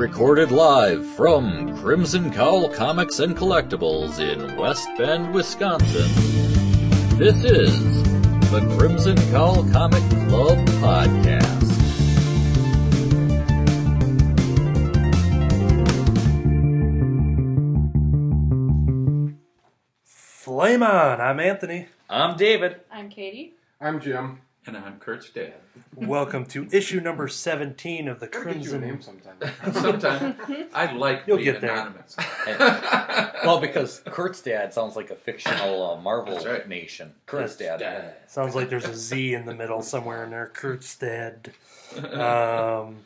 Recorded live from Crimson Cowl Comics and Collectibles in West Bend, Wisconsin. This is the Crimson Cowl Comic Club Podcast. Flame on! I'm Anthony. I'm David. I'm Katie. I'm Jim. And I'm Kurt's dad. Welcome to issue number 17 of the I'll get you name Crimson. sometime. Sometimes I like You'll being get there. anonymous. Well, because Kurt's dad sounds like a fictional uh, Marvel That's right. nation. Kurt's Yes. dad. Sounds like there's a Z in the middle somewhere in there. Kurtstad. Um,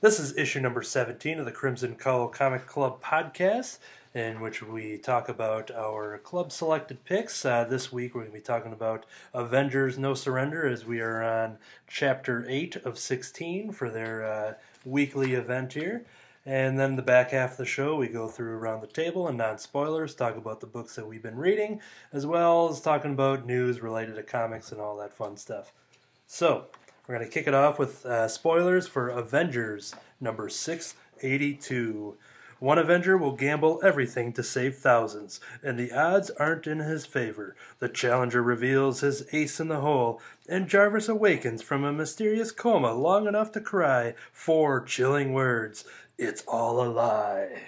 this is issue number 17 of the Crimson Cowl Comic Club podcast, in which we talk about our club selected picks. Uh, this week we're going to be talking about Avengers No Surrender as we are on chapter 8 of 16 for their uh, weekly event here. And then the back half of the show, we go through around the table and non spoilers, talk about the books that we've been reading, as well as talking about news related to comics and all that fun stuff. So, we're going to kick it off with uh, spoilers for Avengers number 682. One Avenger will gamble everything to save thousands, and the odds aren't in his favor. The Challenger reveals his ace in the hole, and Jarvis awakens from a mysterious coma long enough to cry four chilling words It's all a lie.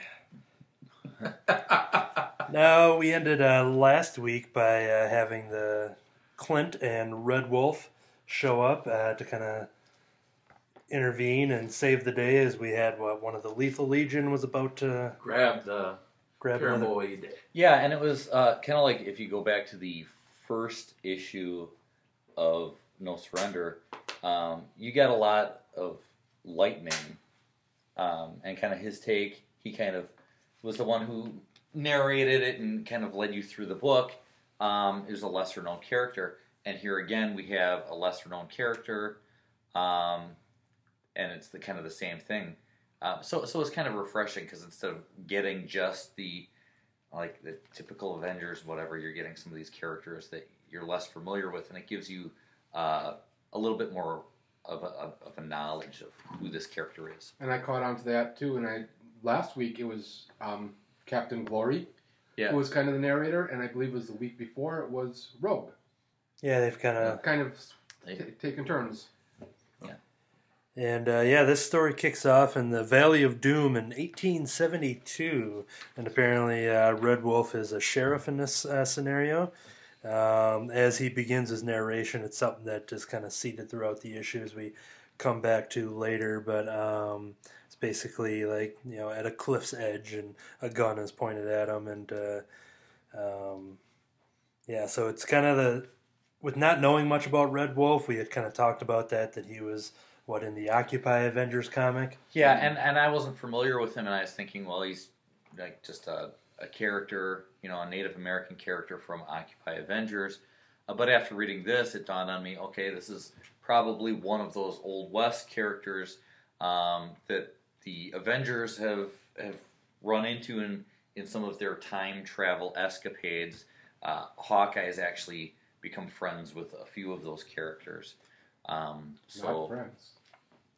now, we ended uh, last week by uh, having the Clint and Red Wolf show up uh, to kind of intervene and save the day as we had what one of the Lethal Legion was about to Grab the grab another. pyramid. Yeah, and it was uh, kind of like if you go back to the first issue of No Surrender, um, you got a lot of lightning um, and kind of his take. He kind of was the one who narrated it and kind of led you through the book. Um, is a lesser known character, and here again we have a lesser known character, um, and it's the kind of the same thing. Uh, so so it's kind of refreshing because instead of getting just the like the typical Avengers, whatever, you're getting some of these characters that you're less familiar with, and it gives you uh, a little bit more of a, of a knowledge of who this character is. and I caught on to that too. And I last week it was um, Captain Glory, Yeah. who was kind of the narrator, and I believe it was the week before it was Rogue. Yeah, they've kind of kind of They- t- taken turns. And uh, yeah, this story kicks off in the Valley of Doom in 1872, and apparently uh, Red Wolf is a sheriff in this uh, scenario. Um, as he begins his narration, it's something that is kind of seeded throughout the issues we come back to later, but um, it's basically like you know at a cliff's edge and a gun is pointed at him, and uh, um, yeah, so it's kind of the with not knowing much about Red Wolf, we had kind of talked about that that he was what in the Occupy Avengers comic. Yeah, and, and I wasn't familiar with him, and I was thinking, well, he's like just a, a character, you know, a Native American character from Occupy Avengers. Uh, but after reading this, it dawned on me, okay, this is probably one of those Old West characters um, that the Avengers have have run into in, in some of their time travel escapades. Uh, Hawkeye has actually become friends with a few of those characters. Um, so Not friends,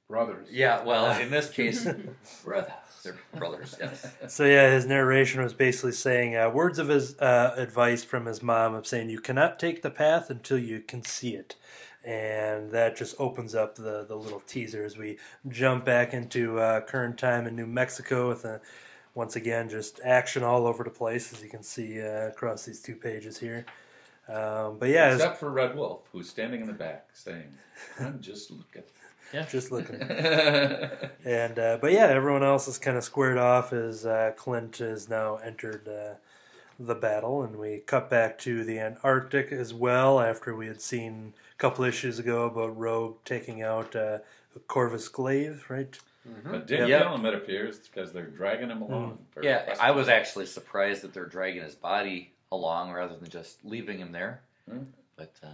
brothers. yeah, well, in this case, brothers. They're brothers, yes. So yeah, his narration was basically saying uh, words of his uh, advice from his mom of saying you cannot take the path until you can see it, and that just opens up the the little teaser as we jump back into uh, current time in New Mexico with a. Once again, just action all over the place, as you can see uh, across these two pages here. Um, but yeah, it's Except for Red Wolf, who's standing in the back saying, I'm just looking. Just looking. And uh, but yeah, everyone else is kind of squared off as uh, Clint has now entered uh, the battle, and we cut back to the Antarctic as well after we had seen a couple issues ago about Rogue taking out uh, Corvus Glaive, right? But Daniel Yep. Allen, it appears, because they're dragging him along. for Yeah, quest. I was actually surprised that they're dragging his body along rather than just leaving him there. Hmm. But uh,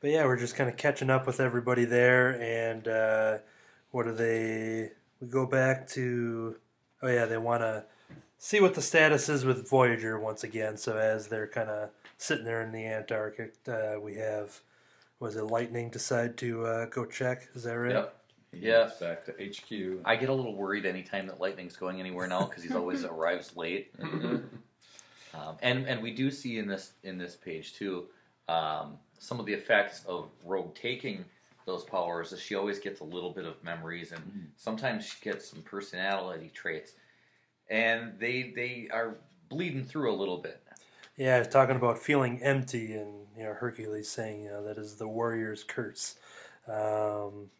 But yeah, we're just kind of catching up with everybody there, and uh, what do they? We go back to oh yeah, they want to see what the status is with Voyager once again. So as they're kind of sitting there in the Antarctic, uh, we have was it Lightning decide to uh, go check? Is that right? Yep. Yeah. back to HQ. I get a little worried anytime that Lightning's going anywhere now because he's always arrives late. Um, and and we do see in this in this page too um, some of the effects of Rogue taking those powers. Is she always gets a little bit of memories, and Mhm. sometimes she gets some personality traits, and they they are bleeding through a little bit. Yeah, talking about feeling empty, and you know Hercules saying, you know, that is the warrior's curse. Um,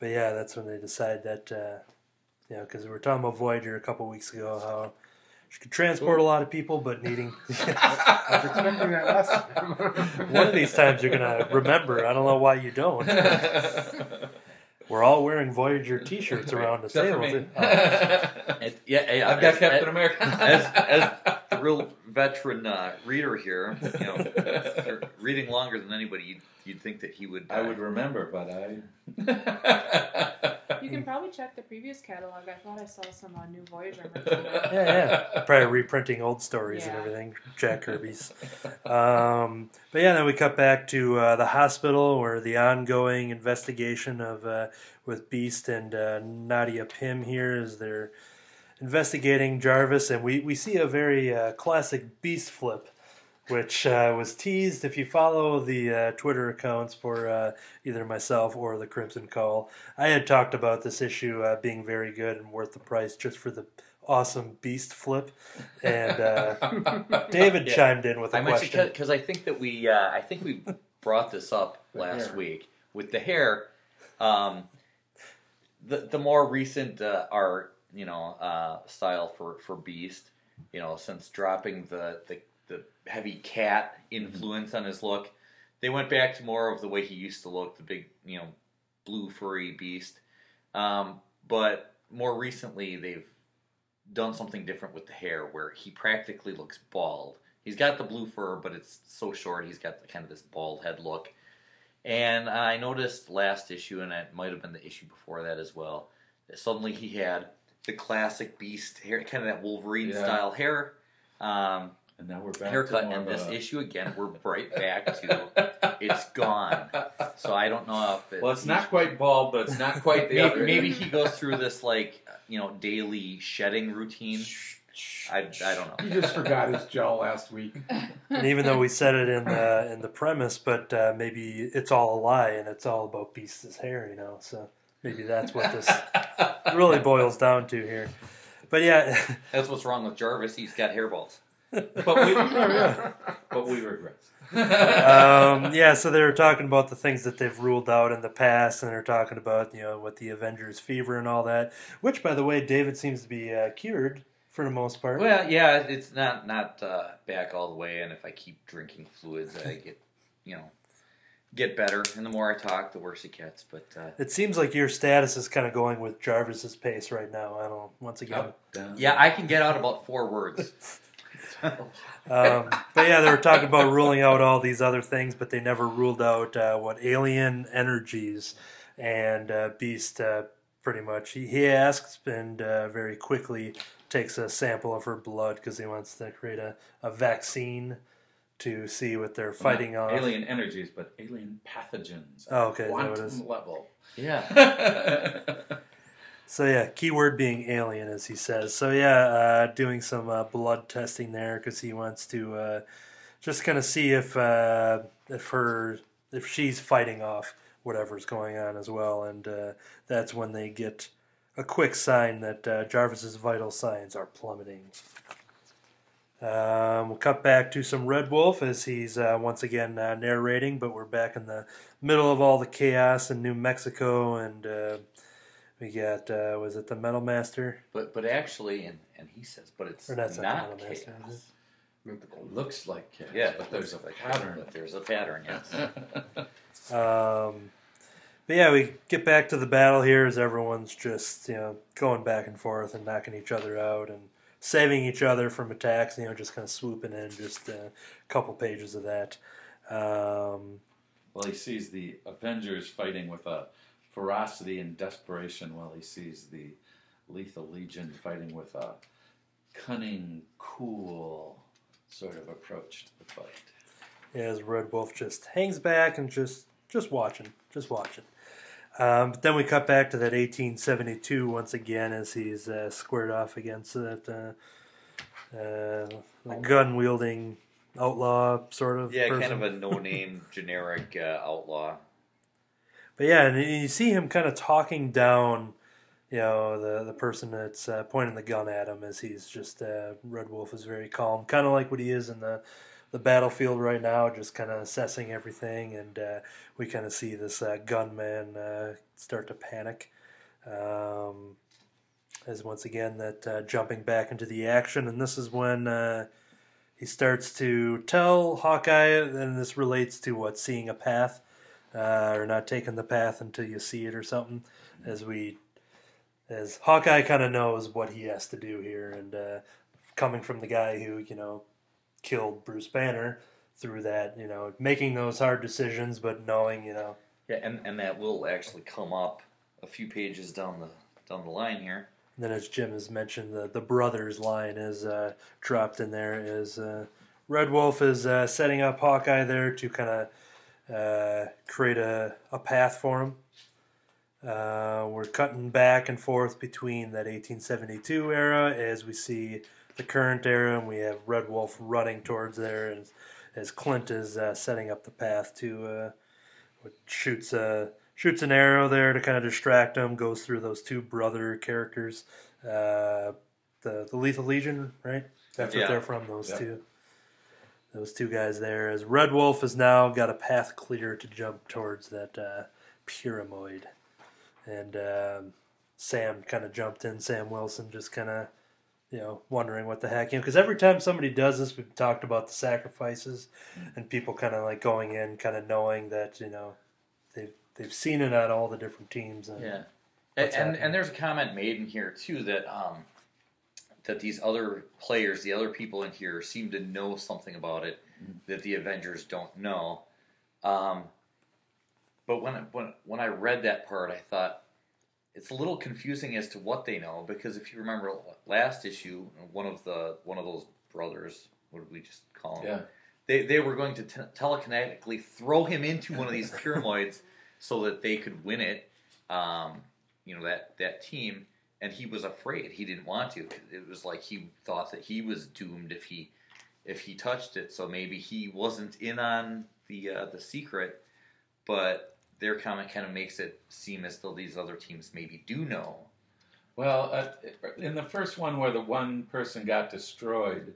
but yeah, that's when they decide that, uh, you know, because we were talking about Voyager a couple weeks ago, how she could transport a lot of people, but needing I was expecting that last time. one of these times you're gonna remember. I don't know why you don't. We're all wearing Voyager T-shirts around the Except for table. me. too. Oh. It- yeah, yeah, I've got as- Captain as- America. as as the real veteran uh, reader here, you know, reading longer than anybody, you'd, you'd think that he would. Uh, I would remember, but I. You can probably check the previous catalog. I thought I saw some uh, new Voyager merchandise. Yeah, yeah. Probably reprinting old stories and everything. Jack Kirby's. Um, but yeah, then we cut back to uh, the hospital where the ongoing investigation of uh, with Beast and uh, Nadia Pym here is they're investigating Jarvis, and we, we see a very uh, classic Beast flip, which uh, was teased. If you follow the uh, Twitter accounts for uh, either myself or the Crimson Cowl, I had talked about this issue uh, being very good and worth the price just for the awesome Beast flip, and uh, David Yeah. chimed in with a I mentioned question. because I think that we uh, I think we brought this up last hair. week with the hair. Um, the the more recent uh, art, you know, uh, style for for Beast, you know, since dropping the the, the heavy cat influence on his look, they went back to more of the way he used to look, the big, you know, blue furry Beast. Um, but more recently, they've done something different with the hair, where he practically looks bald. He's got the blue fur, but it's so short. He's got the, kind of this bald head look. And I noticed last issue, and it might have been the issue before that as well. That suddenly he had the classic Beast hair, kind of that Wolverine Yeah. style hair um, and now we're back haircut. to more And this a- issue again, we're right back to it's gone. So I don't know if it, Well, it's not quite bald, but it's not quite the Maybe, other. maybe he goes through this like you know daily shedding routine. I, I don't know. He just forgot his gel last week. And even though we said it in the in the premise, but uh, maybe it's all a lie and it's all about Beast's hair, you know. So maybe that's what this really boils down to here. But yeah, That's what's wrong with Jarvis. He's got hairballs. But we, but we regress. um, yeah. So they were talking about the things that they've ruled out in the past, and they're talking about you know with the Avengers fever and all that. Which, by the way, David seems to be uh, cured for the most part. Well, yeah, it's not not uh, back all the way, and if I keep drinking fluids, I get you know get better. And the more I talk, the worse it gets. But uh, It seems like your status is kind of going with Jarvis's pace right now. I don't. Once again, Up, down. yeah, I can get out about four words. Um, but yeah, they were talking about ruling out all these other things, but they never ruled out uh, what alien energies and uh, Beast. Uh, pretty much, he, he asks and uh, very quickly takes a sample of her blood because he wants to create a, a vaccine to see what they're fighting Not on. Alien energies, but alien pathogens. Oh, okay, is that what it is? Quantum level. Yeah. So yeah, keyword being alien, as he says. So yeah, uh, doing some uh, blood testing there because he wants to uh, just kind of see if uh, if her if she's fighting off whatever's going on as well, and uh, that's when they get a quick sign that uh, Jarvis's vital signs are plummeting. Um, we'll cut back to some Red Wolf as he's uh, once again uh, narrating, but we're back in the middle of all the chaos in New Mexico, and uh, we got uh, was it the Metal Master? but but actually, and and he says, but it's Or that's not not the Metal Master, is It looks like chaos, Yeah, but there's a pattern. But there's a pattern. Yes. Um, but yeah, we get back to the battle here as everyone's just you know going back and forth and knocking each other out and saving each other from attacks. You know, just kind of swooping in. Just a couple pages of that. Um, Well, he sees the Avengers fighting with a ferocity and desperation, while he sees the Lethal Legion fighting with a cunning, cool sort of approach to the fight. as Red Wolf just hangs back and just just watching, just watching. Um, but then we cut back to that 1872 once again as he's uh, squared off against that uh, uh, gun wielding outlaw sort of. Yeah, person. kind of a no-name generic uh, outlaw. But yeah, and you see him kind of talking down, you know, the the person that's uh, pointing the gun at him as he's just uh, Red Wolf is very calm, kind of like what he is in the the battlefield right now, just kind of assessing everything, and uh, we kind of see this uh, gunman uh, start to panic. Um, as once again that uh, jumping back into the action, and this is when he starts to tell Hawkeye, and this relates to what seeing a path uh, or not taking the path until you see it or something. As we, as Hawkeye kind of knows what he has to do here, and uh, coming from the guy who you know killed Bruce Banner through that, you know, making those hard decisions, but knowing, you know, Yeah, and, and that will actually come up a few pages down the down the line here. And then, as Jim has mentioned, the the brothers line is uh, dropped in there. Is uh, Red Wolf is uh, setting up Hawkeye there to kind of uh, create a, a path for him. Uh, we're cutting back and forth between that 1872 era as we see the current era, and we have Red Wolf running towards there as, as Clint is uh, setting up the path to uh, shoots a shoots an arrow there to kind of distract him. Goes through those two brother characters, uh, the the Lethal Legion, right? That's what Yeah. they're from. Those Yep. two, those two guys there. As Red Wolf has now got a path clear to jump towards that uh, pyramid, and um, Sam kind of jumped in. Sam Wilson just kind of. You know, wondering what the heck, you know, because every time somebody does this, we've talked about the sacrifices, and people kind of like going in, kind of knowing that you know they've they've seen it on all the different teams. And, Yeah, and, and happening? and there's a comment made in here too that um that these other players, the other people in here, seem to know something about it that the Avengers don't know. Um, but when when when I read that part, I thought it's a little confusing as to what they know because if you remember last issue, one of the one of those brothers, what did we just call him? Yeah. They they were going to te- telekinetically throw him into one of these pyramids so that they could win it. Um, you know that that team, and he was afraid. He didn't want to. It was like he thought that he was doomed if he if he touched it. So maybe he wasn't in on the uh, the secret, but their comment kind of makes it seem as though these other teams maybe do know. Well, uh, in the first one where the one person got destroyed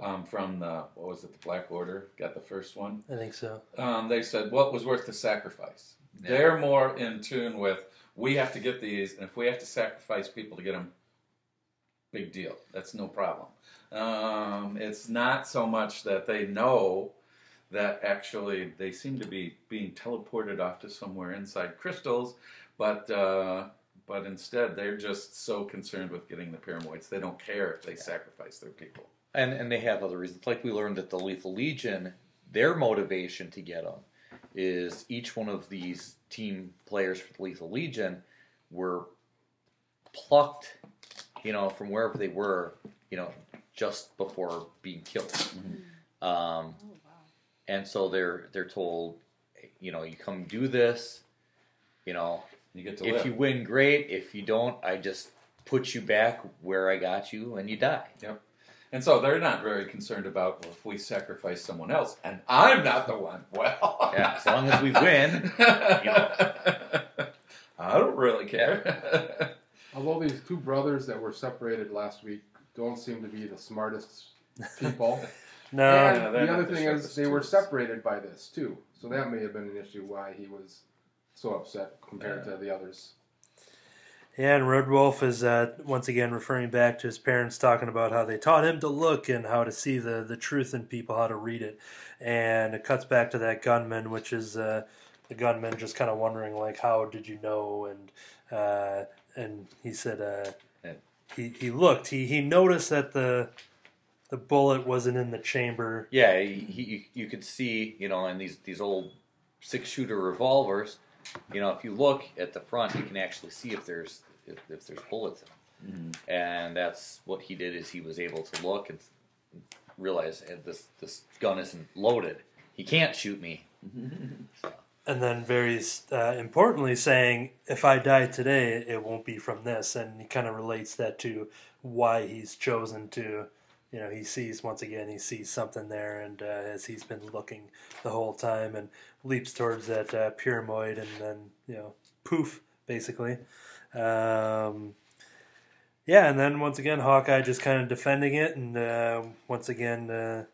um, from the what was it, the Black Order, got the first one. I think so. Um, they said what was worth the sacrifice. Yeah. They're more in tune with we have to get these, and if we have to sacrifice people to get them, big deal. That's no problem. Um, it's not so much that they know that actually they seem to be being teleported off to somewhere inside crystals, but uh, but instead they're just so concerned with getting the pyramids they don't care if they sacrifice their people. And and they have other reasons. Like we learned that the Lethal Legion, their motivation to get them is each one of these team players for the Lethal Legion were plucked, you know, from wherever they were, you know, just before being killed. Um, Oh wow. and so they're they're told, you know, you come do this, you know, You get to if live. you win, great. If you don't, I just put you back where I got you, and you die. And so they're not very concerned about well, if we sacrifice someone else, and I'm not the one. Well, Yeah, as long as we win, you know. I don't really care. Although these two brothers that were separated last week don't seem to be the smartest people. No, and Yeah, the other the thing is sharpest they were separated by this too. So that may have been an issue why he was so upset compared to the others. Yeah, and Red Wolf is uh, once again referring back to his parents talking about how they taught him to look and how to see the, the truth in people, how to read it. And it cuts back to that gunman, which is uh, the gunman just kind of wondering, like, how did you know? And uh, and he said uh, he, he looked, he, he noticed that the the bullet wasn't in the chamber. Yeah, he, he, you, you could see, you know, in these these old six shooter revolvers, you know, if you look at the front, you can actually see if there's if, if there's bullets in them. And that's what he did is he was able to look and realize eh, this this gun isn't loaded. He can't shoot me. So, and then very uh, importantly saying, "If I die today, it won't be from this," and he kind of relates that to why he's chosen to. You know, he sees once again he sees something there, and uh, as he's been looking the whole time, and leaps towards that uh, pyramid, and then you know, poof, basically. Um, yeah, and then once again, Hawkeye just kind of defending it, and uh, once again uh,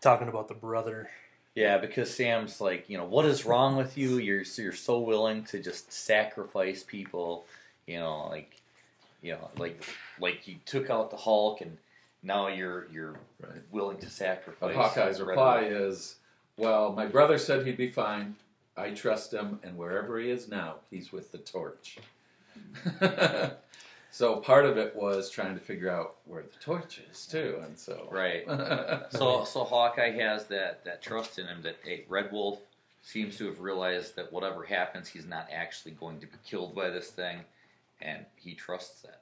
talking about the brother. Yeah, because Sam's like, you know, what is wrong with you? You're you're so willing to just sacrifice people, you know, like, you know, like like you took out the Hulk, and now you're you're Right. willing to sacrifice. But Hawkeye's reply Wolf. is, "Well, my brother said he'd be fine. I trust him, and wherever he is now, he's with the torch." so part of it was trying to figure out where the torch is too, and so right. So so Hawkeye has that that trust in him that hey, Red Wolf seems to have realized that whatever happens, he's not actually going to be killed by this thing, and he trusts that.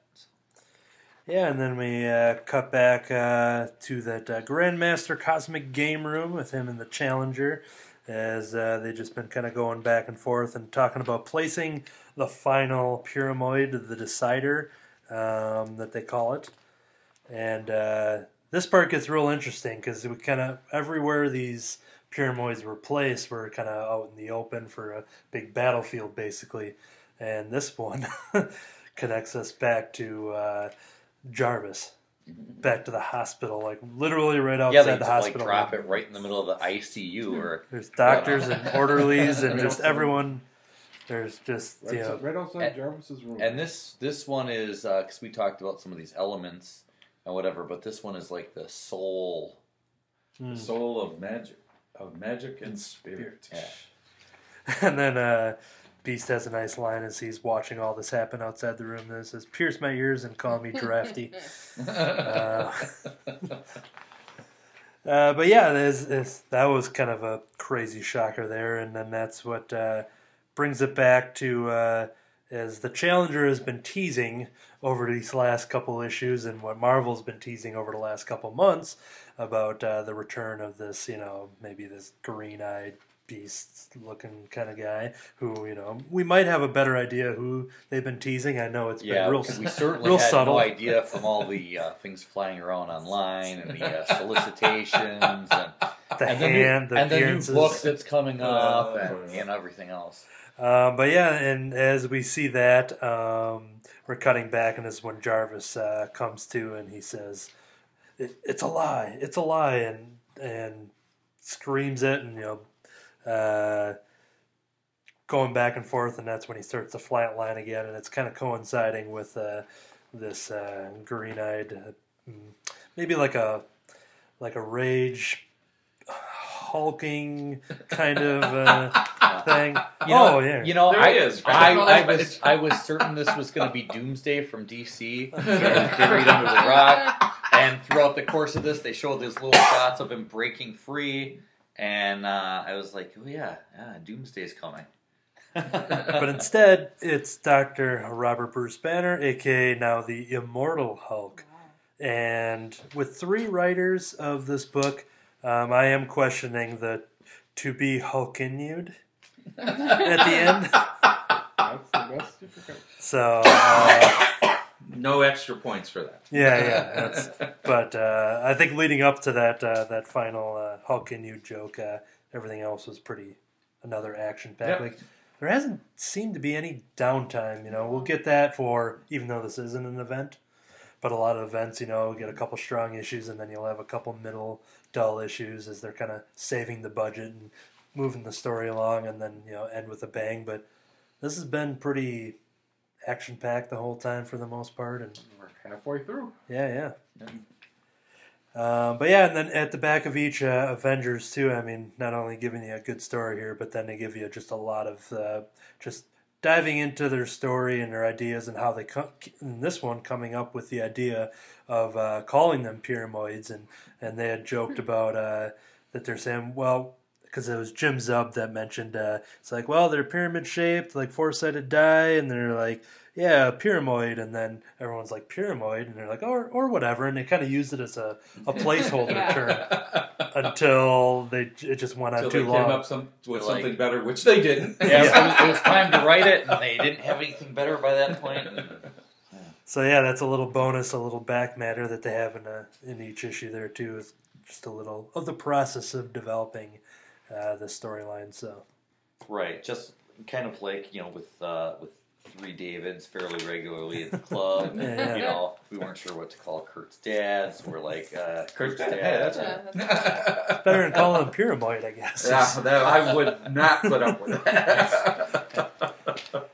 Yeah, and then we uh, cut back uh, to that uh, Grandmaster Cosmic Game Room with him and the Challenger, as uh, they've just been kind of going back and forth and talking about placing the final pyramid, the decider, um, that they call it. And uh, this part gets real interesting because we kind of everywhere these pyramids were placed were kind of out in the open for a big battlefield, basically. And this one connects us back to uh, Jarvis, back to the hospital, like literally right outside yeah, they the just, like hospital. drop it right in the middle of the ICU, or There's doctors and orderlies and just everyone. There's just Right, you know, outside- right outside And- Jarvis's room. and this this one is because we talked about some of these elements and whatever, but this one is like the soul. the mm. soul of magic, of magic and spirit. Yeah. and then uh, Beast has a nice line as he's watching all this happen outside the room. That says, "Pierce my ears and call me drafty." Uh, Uh, but yeah, there's, there's, that was kind of a crazy shocker there, and then that's what uh, brings it back to uh, as the Challenger has been teasing over these last couple issues, and what Marvel's been teasing over the last couple months about uh, the return of this, you know, maybe this green-eyed beast-looking kind of guy who, you know, we might have a better idea who they've been teasing. I know it's been Yeah, real, because we certainly real had subtle. no idea from all the uh, things flying around online and the uh, solicitations and, the and hand, the the new, and the new book that's coming up Uh, and, and everything else. Um, but yeah, and as we see that, um, we're cutting back, and this is when Jarvis uh, comes to, and he says, it, "It's a lie! It's a lie!" and and screams it, and you know, uh, going back and forth, and that's when he starts to flatline again, and it's kind of coinciding with uh, this uh, green-eyed, uh, mm, maybe like a like a rage hulking kind of uh, thing. You know, oh yeah, You know, There I, he is, right I, on I was. I was certain this was going to be Doomsday from DC, buried under the rock. And throughout the course of this, they showed these little shots of him breaking free, and uh, I was like, oh yeah, yeah, Doomsday's coming. but instead, it's Dr. Robert Bruce Banner, aka now the Immortal Hulk. And with three writers of this book, um, I am questioning the to be Hulkinude at the end. That's the best you can- So, uh, No extra points for that. yeah, yeah. That's, but uh, I think leading up to that uh, that final uh, Hulkinude joke, uh, everything else was pretty another action pack. Yep. Like there hasn't seemed to be any downtime. You know, we'll get that for even though this isn't an event, but a lot of events, you know, get a couple strong issues and then you'll have a couple middle dull issues as they're kind of saving the budget and moving the story along, and then you know end with a bang. But this has been pretty action packed the whole time for the most part, and We're halfway through. yeah, yeah. Uh, but yeah, and then at the back of each uh, Avengers too. I mean, not only giving you a good story here, but then they give you just a lot of uh, just diving into their story and their ideas and how they come. In this one, coming up with the idea of uh, calling them pyramids, and and they had joked about uh, that they're saying, well, because it was Jim Zub that mentioned uh, it's like, well, they're pyramid shaped, like four sided die, and they're like, yeah, pyramoid, and then everyone's like pyramoid, and they're like, or or whatever, and they kind of use it as a, a placeholder Yeah. term until they it just went on Until too they came long. up some, with Like- something better, which they didn't. Yeah, It, was, it was time to write it, and they didn't have anything better by that point. So yeah, that's a little bonus, a little back matter that they have in a, in each issue there too. Is just a little of the process of developing uh, the storyline. So Right, just kind of like you know with uh, with three Davids fairly regularly at the club. Yeah, yeah. You know, we weren't sure what to call Kurt's dads. We're like uh, Kurt's dad, dad. hey, that's Yeah, that's- better than calling him pyramoid, I guess. Yeah, that, I would not put up with that.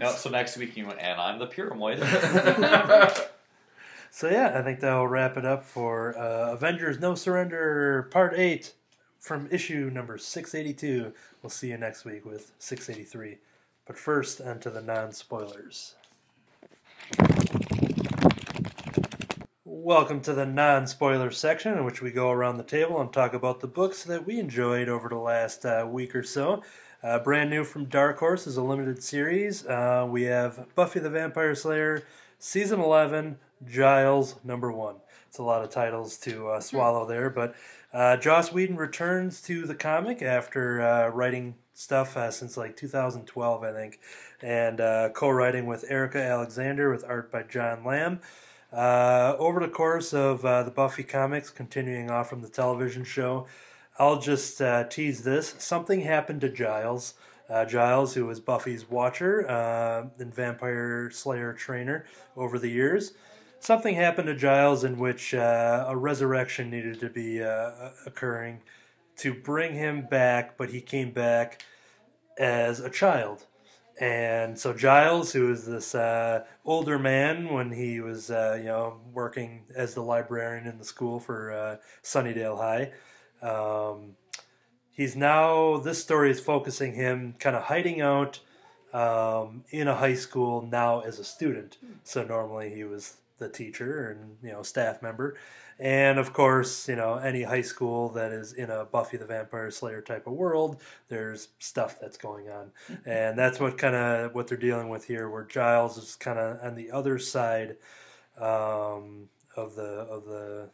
No, so next week you went, and I'm the pyramid. So yeah, I think that'll wrap it up for uh, Avengers No Surrender Part Eight from issue number six eighty two. We'll see you next week with six eighty three. But first, onto the non spoilers. Welcome to the non spoiler section, in which we go around the table and talk about the books that we enjoyed over the last uh, week or so. Uh, brand new from Dark Horse is a limited series. Uh, we have Buffy the Vampire Slayer, Season 11, Giles, number one. It's a lot of titles to uh, swallow there, but uh, Joss Whedon returns to the comic after uh, writing stuff uh, since like 2012, I think, and uh, co writing with Erika Alessandro with art by Jon Lam. Uh, over the course of uh, the Buffy comics, continuing off from the television show, I'll just tease this. Something happened to Giles. Giles, who was Buffy's watcher and vampire slayer trainer over the years. Something happened to Giles in which uh, a resurrection needed to be uh, occurring to bring him back, but he came back as a child. And so Giles, who is this uh, older man when he was, uh, you know, working as the librarian in the school for uh, Sunnydale High, um, he's now. This story is focusing him kind of hiding out um, in a high school now as a student. So normally he was the teacher and you know staff member, and of course you know any high school that is in a Buffy the Vampire Slayer type of world, there's stuff that's going on, and that's what kind of what they're dealing with here. Where Giles is kind of on the other side um, of the of the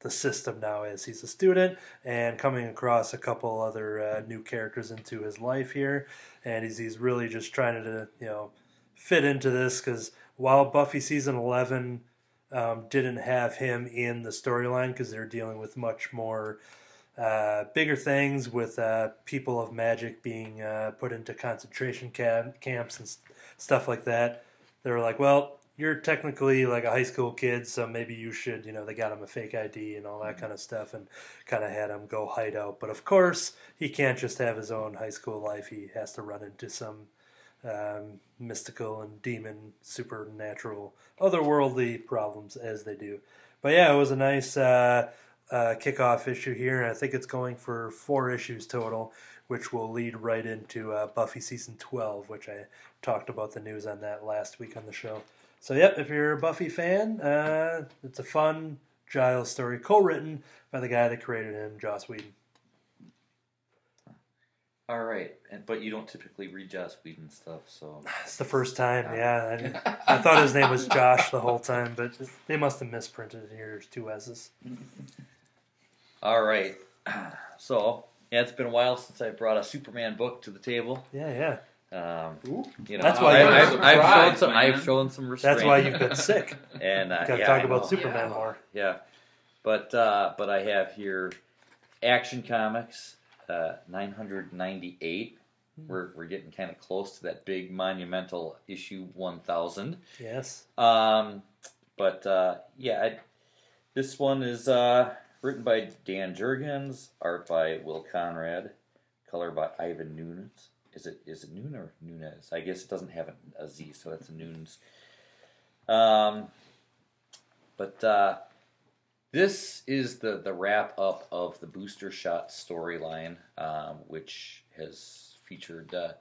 the system now as he's a student and coming across a couple other uh, new characters into his life here. And he's, he's really just trying to you know fit into this because while buffy season 11 um, didn't have him in the storyline because they're dealing with much more uh, bigger things with uh, people of magic being uh, put into concentration camp- camps and s- stuff like that they were like well you're technically like a high school kid, so maybe you should, you know, they got him a fake ID and all that kind of stuff and kind of had him go hide out. But of course, he can't just have his own high school life. He has to run into some um, mystical and demon, supernatural, otherworldly problems as they do. But yeah, it was a nice uh, uh, kickoff issue here, and I think it's going for four issues total, which will lead right into uh, Buffy season 12, which I talked about the news on that last week on the show. So, yep, if you're a Buffy fan, uh, it's a fun Giles story, co-written by the guy that created him, Joss Whedon. All right, and but you don't typically read Joss Whedon stuff, so It's the first time, yeah. I, didn't- I thought his name was Josh the whole time, but they must have misprinted it here. There's two S's. all right. So yeah, it's been a while since I brought a Superman book to the table. Yeah, yeah. Um, you know, That's why I, you're I've, I've shown surprised, some. I've shown some restraint. That's why you've been sick. and uh, Got to yeah, talk I about know. Superman Yeah. more. Yeah, but uh, but I have here Action Comics uh, 998. We're we're getting kind of close to that big monumental issue 1000. Yes. Um, but uh, yeah, I, this one is uh, written by Dan Jurgens, art by Will Conrad, color by Ivan Nunes. Is it is it Noon or Nunez? I guess it doesn't have a, a Z, so that's a Nunes. Um, but uh, this is the the wrap up of the Booster Shot storyline, um, which has featured uh,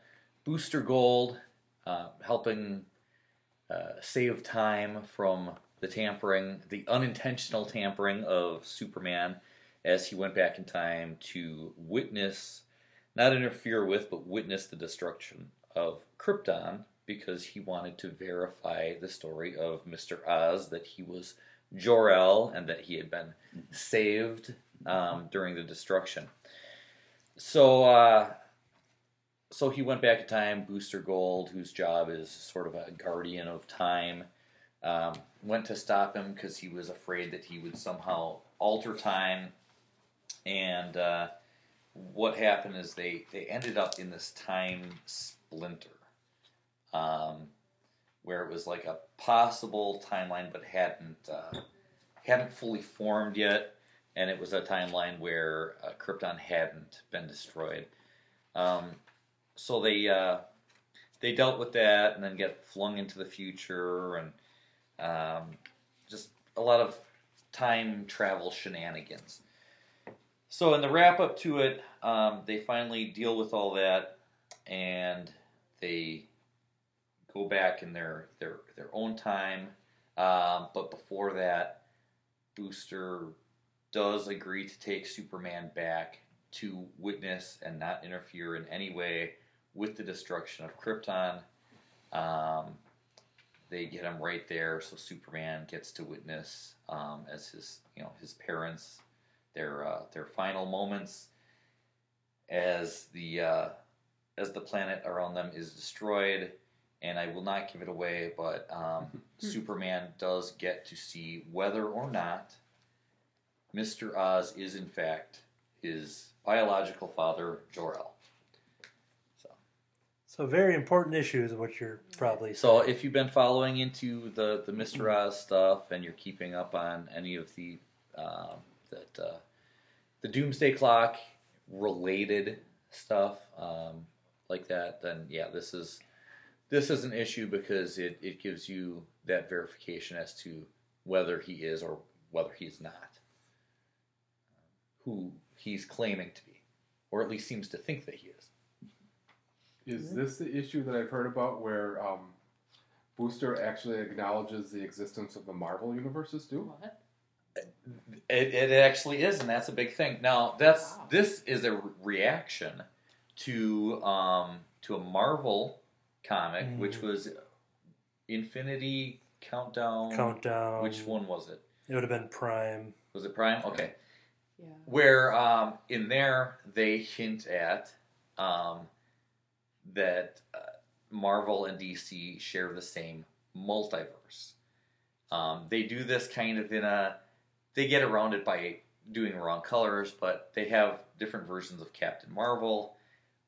Booster Gold uh, helping uh, save time from the tampering, the unintentional tampering of Superman as he went back in time to witness, not interfere with, but witness the destruction of Krypton because he wanted to verify the story of Mr. Oz that he was Jor El and that he had been saved um, during the destruction. So, uh, so he went back in time. Booster Gold, whose job is sort of a guardian of time, um, went to stop him because he was afraid that he would somehow alter time. And uh, what happened is they they ended up in this time splinter, um, where it was like a possible timeline, but hadn't uh, hadn't fully formed yet, and it was a timeline where uh, Krypton hadn't been destroyed. Um, so they uh, they dealt with that, and then get flung into the future, and um, just a lot of time travel shenanigans. So in the wrap up to it, um, they finally deal with all that, and they go back in their their their own time. Um, but before that, Booster does agree to take Superman back to witness and not interfere in any way with the destruction of Krypton. Um, they get him right there, so Superman gets to witness um, as his you know his parents their uh, their final moments as the uh, as the planet around them is destroyed. And I will not give it away, but um, Superman does get to see whether or not Mr. Oz is in fact his biological father, Jor-El. So, So very important issue is what you're probably so if you've been following into the the Mr. Oz stuff and you're keeping up on any of the um, that uh, the Doomsday Clock related stuff um, like that, then yeah, this is this is an issue because it, it gives you that verification as to whether he is or whether he's not who he's claiming to be, or at least seems to think that he is. Is this the issue that I've heard about where um, Booster actually acknowledges the existence of the Marvel universes too? What? It, it actually is, and that's a big thing. Now, that's Wow. this is a re- reaction to um, to a Marvel comic, Mm. which was Infinity Countdown. countdown. Which one was it? It would have been Prime. Was it Prime? Okay. Yeah. Where um, in there they hint at um, that uh, Marvel and DC share the same multiverse. Um, they do this kind of in a. They get around it by doing wrong colors, but they have different versions of Captain Marvel.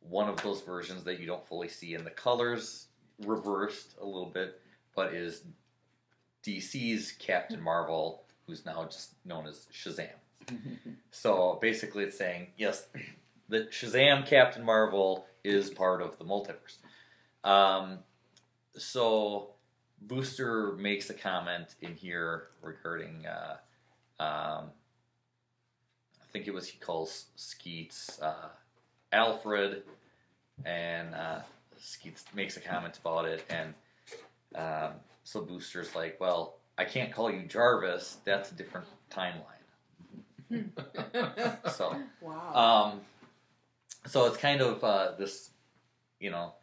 One of those versions that you don't fully see in the colors reversed a little bit, but is DC's Captain Marvel, who's now just known as Shazam. So basically, it's saying yes, the Shazam Captain Marvel is part of the multiverse. Um, so Booster makes a comment in here regarding, uh, um, I think it was he calls Skeets uh, Alfred, and uh, Skeets makes a comment about it, and um, so Booster's like, well, I can't call you Jarvis. That's a different timeline. So, wow. um, so it's kind of uh, this, you know,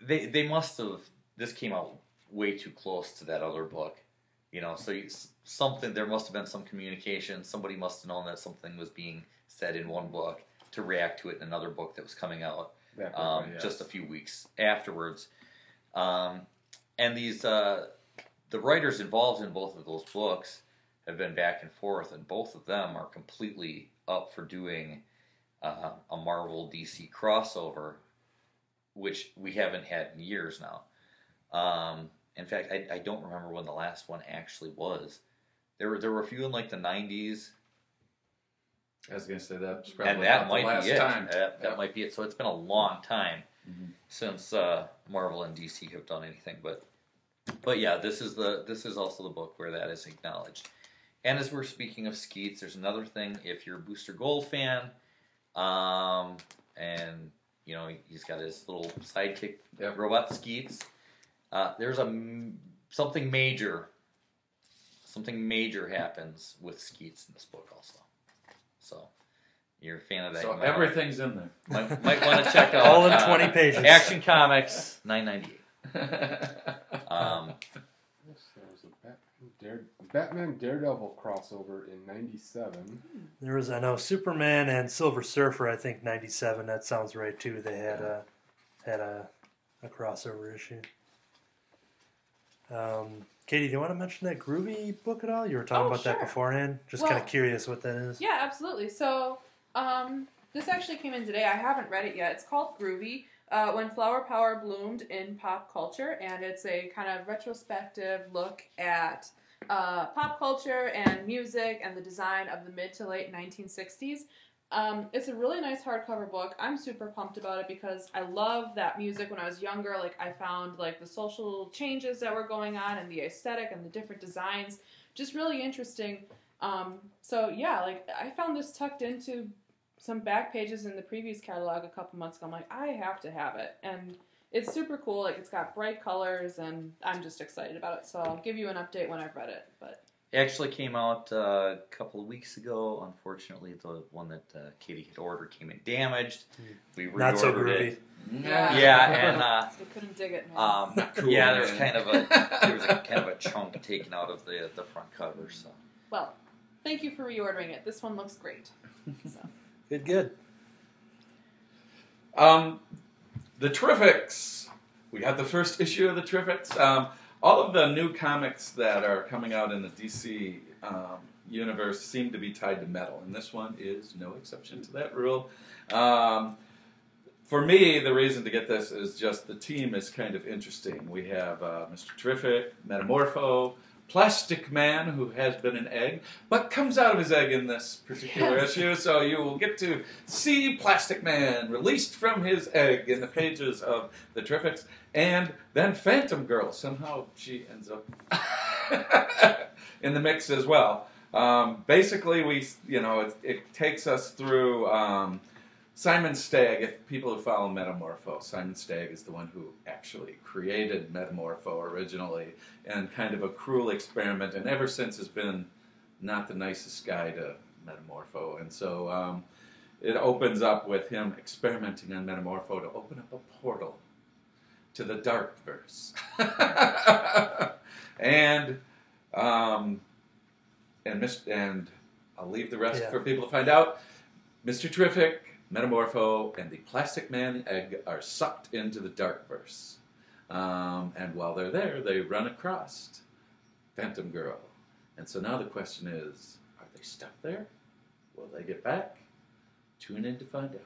they they must have this came out way too close to that other book, you know. So you, something there must have been some communication. Somebody must have known that something was being said in one book to react to it in another book that was coming out um, quickly, yes. just a few weeks afterwards. Um, and these uh, the writers involved in both of those books have been back and forth, and both of them are completely up for doing uh, a Marvel DC crossover, which we haven't had in years now. Um, in fact, I, I don't remember when the last one actually was. There were there were a few in like the '90s, I was gonna say that's probably and that might the last be it. time. That, that Yep. might be it. So it's been a long time Mhm. since uh, Marvel and DC have done anything. But but yeah, this is the this is also the book where that is acknowledged. And as we're speaking of Skeets, there's another thing. If you're a Booster Gold fan, um, and you know he's got his little sidekick Yep. robot Skeets, uh, there's a something major. Something major happens with Skeets in this book also. So you're a fan of that. So you everything's in there. might, might want to check out All in uh, 20 pages. Action Comics, nine ninety eight. Um, Yes, there was a Batman, Dare, Batman Daredevil crossover in '97. There was, I know, Superman and Silver Surfer. I think '97. That sounds right too. They had a had a, a crossover issue. Um, Katie, do you want to mention that Groovy book at all? You were talking Oh, about that beforehand. Just Well- kind of curious what that is. Yeah, absolutely. So, um, this actually came in today. I haven't read it yet. It's called Groovy. Uh, when flower power bloomed in pop culture, and it's a kind of retrospective look at uh, pop culture and music and the design of the mid to late 1960s. Um, it's a really nice hardcover book. I'm super pumped about it because I love that music. When I was younger, like I found like the social changes that were going on and the aesthetic and the different designs just really interesting. Um, so yeah, like I found this tucked into some back pages in the previous catalog a couple months ago. I'm like, I have to have it, and it's super cool. Like it's got bright colors, and I'm just excited about it. So I'll give you an update when I've read it. But it actually came out uh, a couple of weeks ago. Unfortunately, the one that uh, Katie had ordered came in damaged. We reordered Not so groovy. it. Yeah. Yeah, and uh, I couldn't dig it, man. um, Cool, yeah, there's man. kind of a there was a kind of a chunk taken out of the the front cover. So well, thank you for reordering it. This one looks great. So. Good, good. Um, the Terrifics. We had the first issue of the Terrifics. Um, all of the new comics that are coming out in the DC um, universe seem to be tied to metal, and this one is no exception to that rule. Um, for me, the reason to get this is just the team is kind of interesting. We have uh, Mr. Terrific, Metamorpho, Plastic Man, who has been an egg, but comes out of his egg in this particular Yes. issue. So you will get to see Plastic Man released from his egg in the pages of the Terrifics, and then Phantom Girl. Somehow she ends up in the mix as well. Um, basically, we you know it, it takes us through. Um, Simon Stagg, if people who follow Metamorpho, Simon Stagg is the one who actually created Metamorpho originally, and kind of a cruel experiment, and ever since has been not the nicest guy to Metamorpho. And so um, it opens up with him experimenting on Metamorpho to open up a portal to the dark verse. and um, and and I'll leave the rest Yeah. for people to find out. Mr. Terrific, Metamorpho, and the Plastic Man egg are sucked into the Darkverse. Um, and while they're there, they run across Phantom Girl. And so now the question is are they stuck there? Will they get back? Tune in to find out.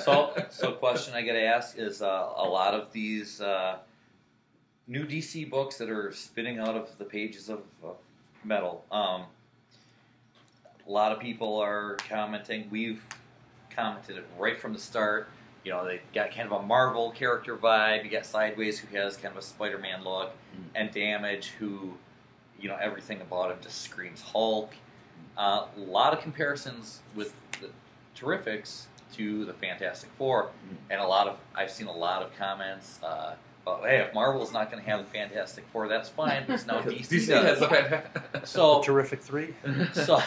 So, so question I got to ask is uh, a lot of these uh, new DC books that are spinning out of the pages of, of Metal. Um, a lot of people are commenting. We've commented it right from the start. You know, they got kind of a Marvel character vibe. You got Sideways, who has kind of a Spider-Man look, and Damage, who, you know, everything about him just screams Hulk. Uh, a lot of comparisons with the Terrifics to the Fantastic Four, and a lot of I've seen a lot of comments. Uh, about, hey, if Marvel's not going to have the Fantastic Four, that's fine. Because now DC, DC does. has a So, Terrific three, so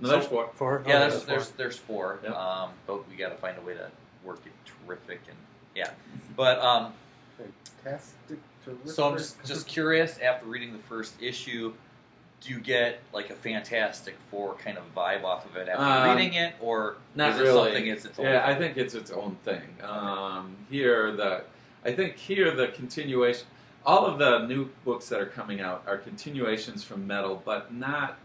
no, there's four. four. yeah, Oh, there's four. there's there's four, Yep. um, but we got to find a way to work it terrific and yeah. But um, Fantastic, terrific. so I'm just just curious. After reading the first issue, do you get like a Fantastic Four kind of vibe off of it after Um, reading it, or Not is it really. something it's its own? Yeah, I thing? think it's its own thing. Um, here, the I think here the continuation. All of the new books that are coming out are continuations from Metal, but not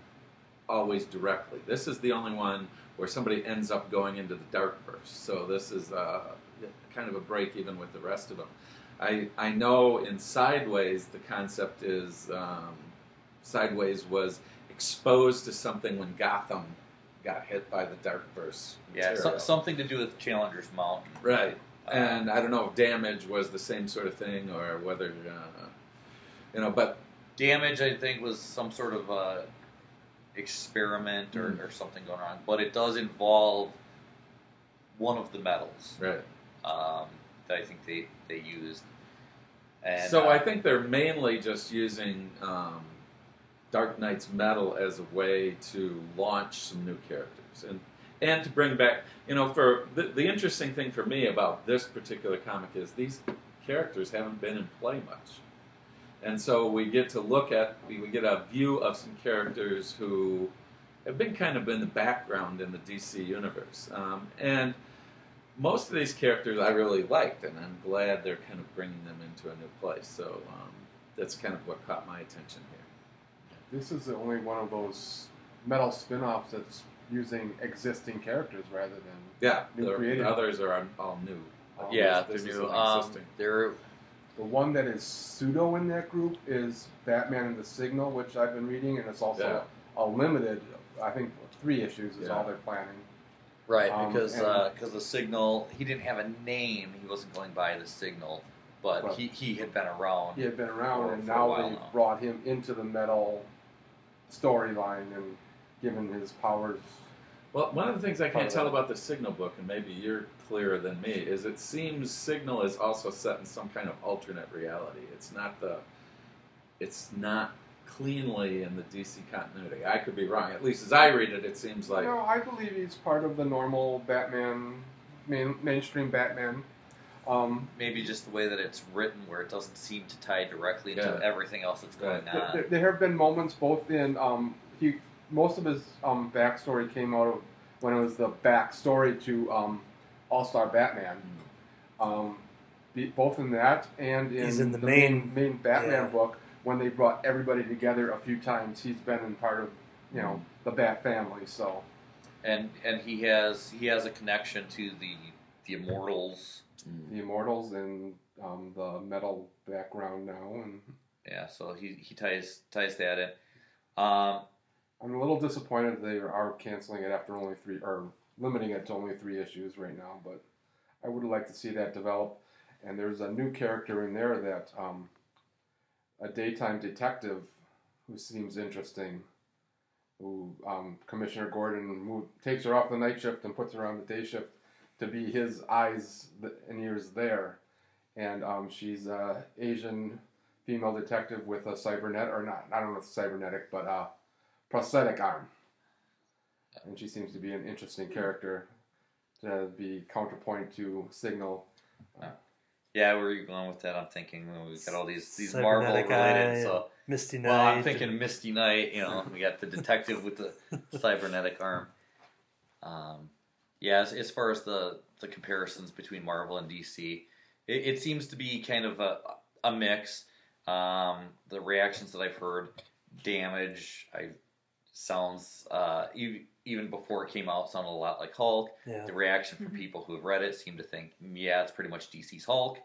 always directly. This is the only one where somebody ends up going into the dark verse. So this is uh, kind of a break even with the rest of them. I I know in Sideways the concept is um, Sideways was exposed to something when Gotham got hit by the dark verse. yeah, so, something to do with Challenger's Mountain, Right. And I don't know if damage was the same sort of thing or whether, uh, you know, but Damage, I think, was some sort of uh, experiment or, Mhm. or something going on, but it does involve one of the metals right. um, that I think they, they used. And, so uh, I think they're mainly just using um, Dark Nights Metal as a way to launch some new characters and and to bring back, you know, for the, the interesting thing for me about this particular comic is these characters haven't been in play much, and so we get to look at we, get a view of some characters who have been kind of in the background in the DC universe, um, and most of these characters I really liked, and I'm glad they're kind of bringing them into a new place. So um, that's kind of what caught my attention here. This is the only one of those metal spin-offs that's using existing characters rather than Yeah, New the, creative. the others are all new. um, yeah, this they're new. Um, existing. they're The one that is pseudo in that group is Batman and the Signal, which I've been reading, and it's also a limited. I think three issues is Yeah. all they're planning. right Um, because and- because the signal he didn't have a name. He wasn't going by the signal, but Right. he, he had been around. He had been around, For- and for now they've now. brought him into the metal storyline and given his powers. Well, one of the things I can't tell about the Signal book, and maybe you're clearer than me, is it seems Signal is also set in some kind of alternate reality. It's not the, it's not cleanly in the DC continuity. I could be wrong. At least as I read it, it seems like no, I believe he's part of the normal Batman, main, mainstream Batman. Um, Maybe just the way that it's written, where it doesn't seem to tie directly into Yeah. everything else that's going Right. on. There, there have been moments both in um, he most of his um, backstory came out of when it was the backstory to um, All Star Batman. Um, be, both in that and in, in the main main- main Batman yeah. book when they brought everybody together a few times. He's been in part of you know the Bat family. So and and he has he has a connection to the the Immortals. the Immortals and um, the metal background now, and Yeah, so he he ties ties that in. Um, I'm a little disappointed they are canceling it after only three or limiting it to only three issues right now. But I would like to see that develop. And there's a new character in there that um, a daytime detective who seems interesting. Who um, Commissioner Gordon move, takes her off the night shift and puts her on the day shift to be his eyes and ears there. And um, she's a Asian female detective with a cybernet or not. I don't know if it's cybernetic, but uh, prosthetic arm. And she seems to be an interesting character to be counterpoint to Signal. yeah, where are you going with that? I'm thinking well, we've got all these these Marvel related. So Misty Knight. well, I'm thinking Misty Knight. You know, we got the detective with the cybernetic arm. Um, yeah, as, as far as the the comparisons between Marvel and DC, it, it seems to be kind of a a mix. Um, the reactions that I've heard, damage, I sounds uh, even before it came out sounded a lot like Hulk. yeah. The reaction from people who have read it seem to think, "Mm, yeah, it's pretty much DC's Hulk.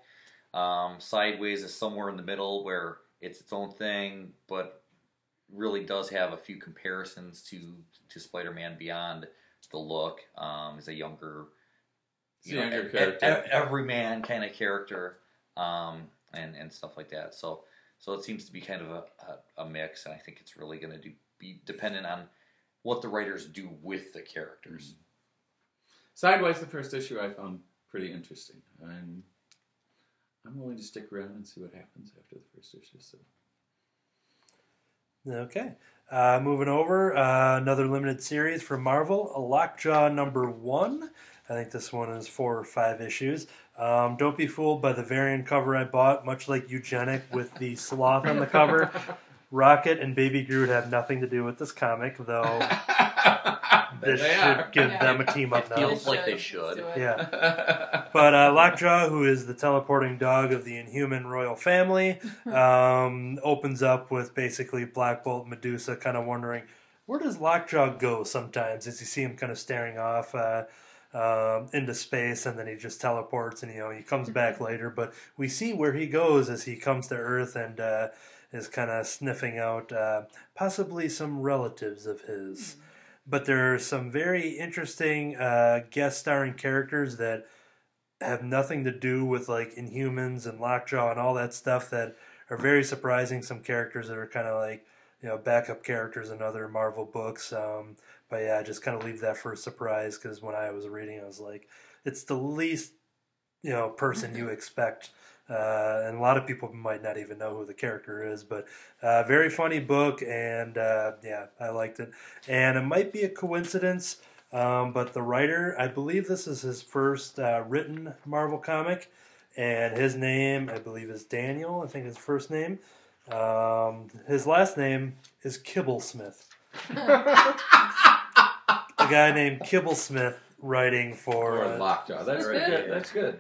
Um, Sideways is somewhere in the middle where it's its own thing, but really does have a few comparisons to to Spider-Man Beyond the look. Um, is a younger, It's a younger e- e- character. e- everyman kind of character, um, and and stuff like that. So so it seems to be kind of a, a, a mix, and I think it's really going to do, be dependent on what the writers do with the characters. Sideways, the first issue I found pretty interesting. I'm I'm willing to stick around and see what happens after the first issue. So Okay. Uh, moving over, uh, another limited series from Marvel, a Lockjaw number one. I think this one is four or five issues. Um, don't be fooled by the variant cover I bought, much like Eugenic with the sloth on the cover. Rocket and Baby Groot have nothing to do with this comic, though this they should are. give Yeah. them a team up It now. feels like they should. Let's do it. Yeah. But uh, Lockjaw, who is the teleporting dog of the Inhuman royal family, um, opens up with basically Black Bolt Medusa kind of wondering where does Lockjaw go sometimes as you see him kind of staring off uh, um, into space and then he just teleports and you know he comes back later. But we see where he goes as he comes to Earth and uh, is kind of sniffing out uh, possibly some relatives of his. But there are some very interesting uh, guest starring characters that have nothing to do with like Inhumans and Lockjaw and all that stuff that are very surprising. Some characters that are kind of like you know backup characters in other Marvel books. Um, but yeah, I just kind of leave that for a surprise because when I was reading, I was like, it's the least you know person you expect Uh, and a lot of people might not even know who the character is, but uh, very funny book, and uh, yeah, I liked it. And it might be a coincidence, um, but the writer, I believe this is his first uh, written Marvel comic, and his name, I believe, is Daniel. I think his first name. Um, his last name is Kibblesmith. a guy named Kibblesmith writing for. Or uh, Lockjaw. That's Very good. good. That's good.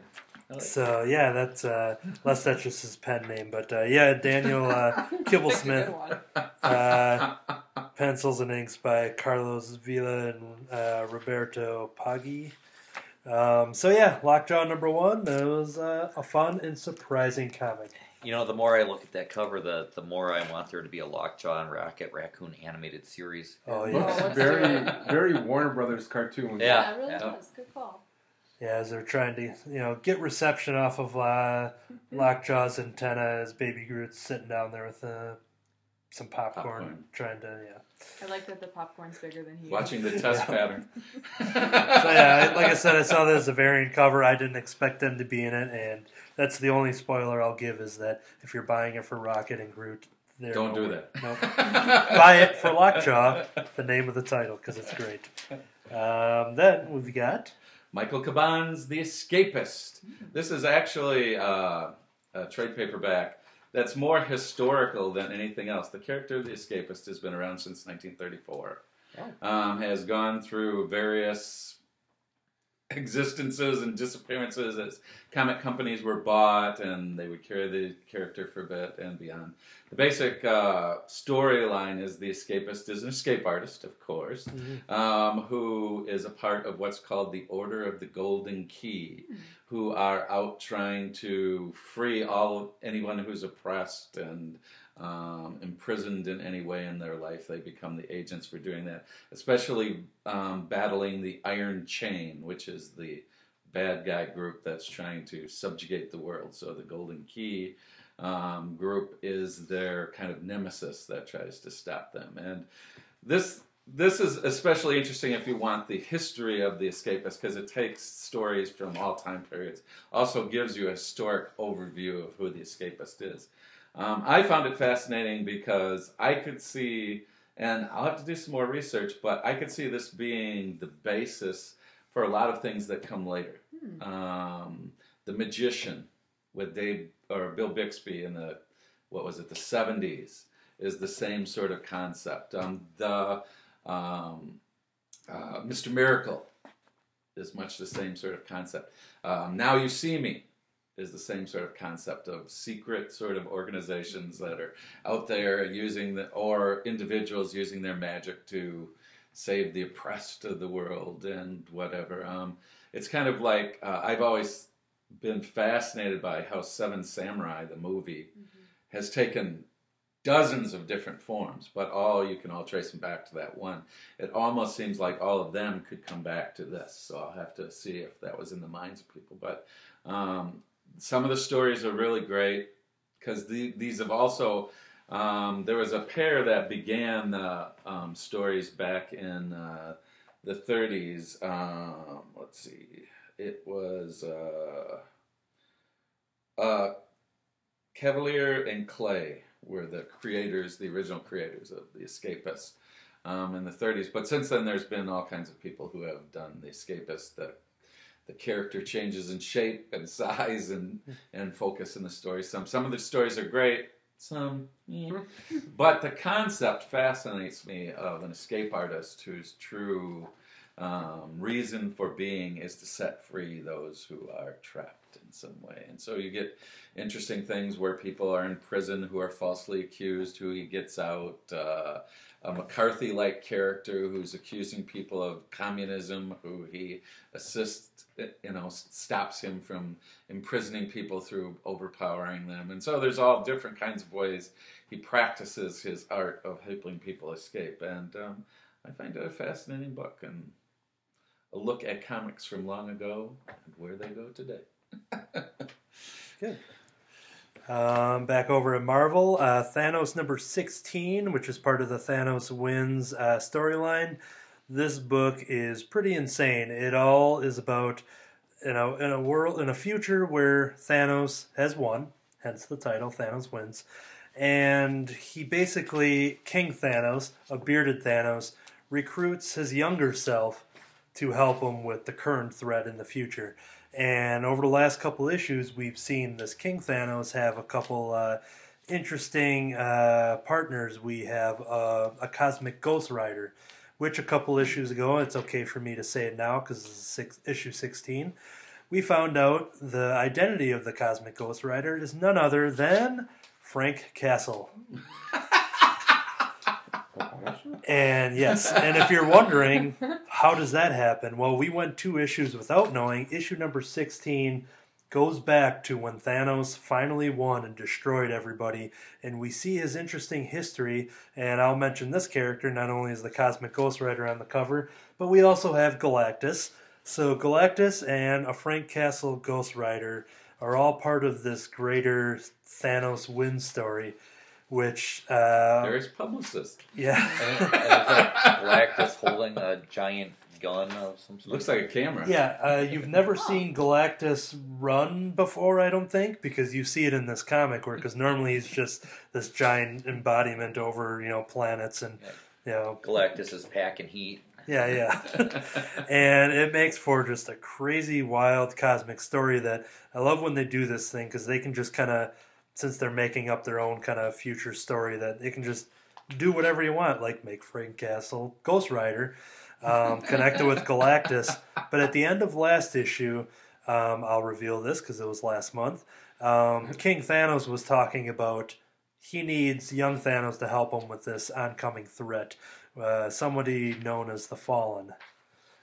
I like so yeah, that's uh, unless that's just his pen name, but uh, yeah, Daniel uh, Picked a Kibblesmith, good one. uh, pencils and inks by Carlos Villa and uh, Roberto Poggi. Um, so yeah, Lockjaw number one. That was uh, a fun and surprising comic. You know, the more I look at that cover, the the more I want there to be a Lockjaw and Rocket Raccoon animated series. Oh yeah, what's very, very Warner Brothers cartoon. Yeah. Yeah, it really yeah. does. Good call. Yeah. As they're trying to you know get reception off of uh, Lockjaw's antenna, as Baby Groot's sitting down there with uh, some popcorn, Popcorn. trying to yeah. I like that the popcorn's bigger than he Watching the test Yeah. pattern. So yeah, like I said, I saw this as a variant cover. I didn't expect them to be in it, and that's the only spoiler I'll give is that if you're buying it for Rocket and Groot, they're Don't do that. No, buy it for Lockjaw, the name of the title, because it's great. Um, then we've got Michael Chabon's The Escapist. This is actually uh, a trade paperback that's more historical than anything else. The character of The Escapist has been around since 1934. Um, has gone through various existences and disappearances as comic companies were bought and they would carry the character for a bit and beyond. The basic uh, storyline is the escapist is an escape artist, of course, um, who is a part of what's called the Order of the Golden Key, who are out trying to free all anyone who's oppressed and um, imprisoned in any way in their life. They become the agents for doing that, especially um, battling the Iron Chain, which is the bad guy group that's trying to subjugate the world. So the Golden Key um, group is their kind of nemesis that tries to stop them. And this this is especially interesting if you want the history of the escapist because it takes stories from all time periods. Also gives you a historic overview of who the escapist is. Um, I found it fascinating because I could see, and I'll have to do some more research, but I could see this being the basis for a lot of things that come later. Um, the Magician with Dave or Bill Bixby in the what was it the seventies is the same sort of concept. Um, the um, uh, Mr. Miracle is much the same sort of concept. Um, now you see me is the same sort of concept of secret sort of organizations that are out there using the or individuals using their magic to save the oppressed of the world and whatever. Um, it's kind of like uh, I've always been fascinated by how Seven Samurai, the movie, has taken dozens of different forms, but all you can all trace them back to that one. It almost seems like all of them could come back to this. So I'll have to see if that was in the minds of people. But um, some of the stories are really great because the, these have also. Um, there was a pair that began the um, stories back in uh, the 30s. Um, let's see, it was uh, uh, Kavalier and Clay were the creators, the original creators of the Escapists um, in the 30s. But since then, there's been all kinds of people who have done the Escapist. The the character changes in shape and size and and focus in the story. Some some of the stories are great. Some, eh. but the concept fascinates me of an escape artist whose true um, reason for being is to set free those who are trapped in some way. And so you get interesting things where people are in prison who are falsely accused, who he gets out. Uh, a McCarthy like character who's accusing people of communism, who he assists, you know, stops him from imprisoning people through overpowering them. And so there's all different kinds of ways he practices his art of helping people escape. And um, I find it a fascinating book and a look at comics from long ago and where they go today. Good. Um, back over at Marvel, uh, Thanos number 16, which is part of the Thanos Wins uh, storyline. This book is pretty insane. It all is about you know in a world in a future where Thanos has won, hence the title Thanos wins, and he basically King Thanos, a bearded Thanos, recruits his younger self to help him with the current threat in the future. And over the last couple issues, we've seen this King Thanos have a couple uh, interesting uh, partners. We have uh, a cosmic Ghost Rider, which a couple issues ago, it's okay for me to say it now because six, issue 16, we found out the identity of the cosmic Ghost Rider is none other than Frank Castle. And yes, and if you're wondering, how does that happen? Well, we went two issues without knowing. Issue number 16 goes back to when Thanos finally won and destroyed everybody, and we see his interesting history. And I'll mention this character not only is the Cosmic Ghost Rider on the cover, but we also have Galactus. So Galactus and a Frank Castle Ghost Rider are all part of this greater Thanos win story, which uh, There's publicist. yeah. And, and Galactus holding a giant gun of some sort? Looks like a camera. Yeah, uh, you've never seen Galactus run before, I don't think, because you see it in this comic, where because normally he's just this giant embodiment over you know planets and you know Galactus is packing heat. yeah yeah, and it makes for just a crazy, wild cosmic story that I love when they do this thing because they can just kind of since they're making up their own kind of future story that they can just do whatever you want, like make Frank Castle Ghost Rider, um, connect it with Galactus. But at the end of last issue, um, I'll reveal this because it was last month. Um, King Thanos was talking about he needs young Thanos to help him with this oncoming threat, uh, somebody known as the Fallen.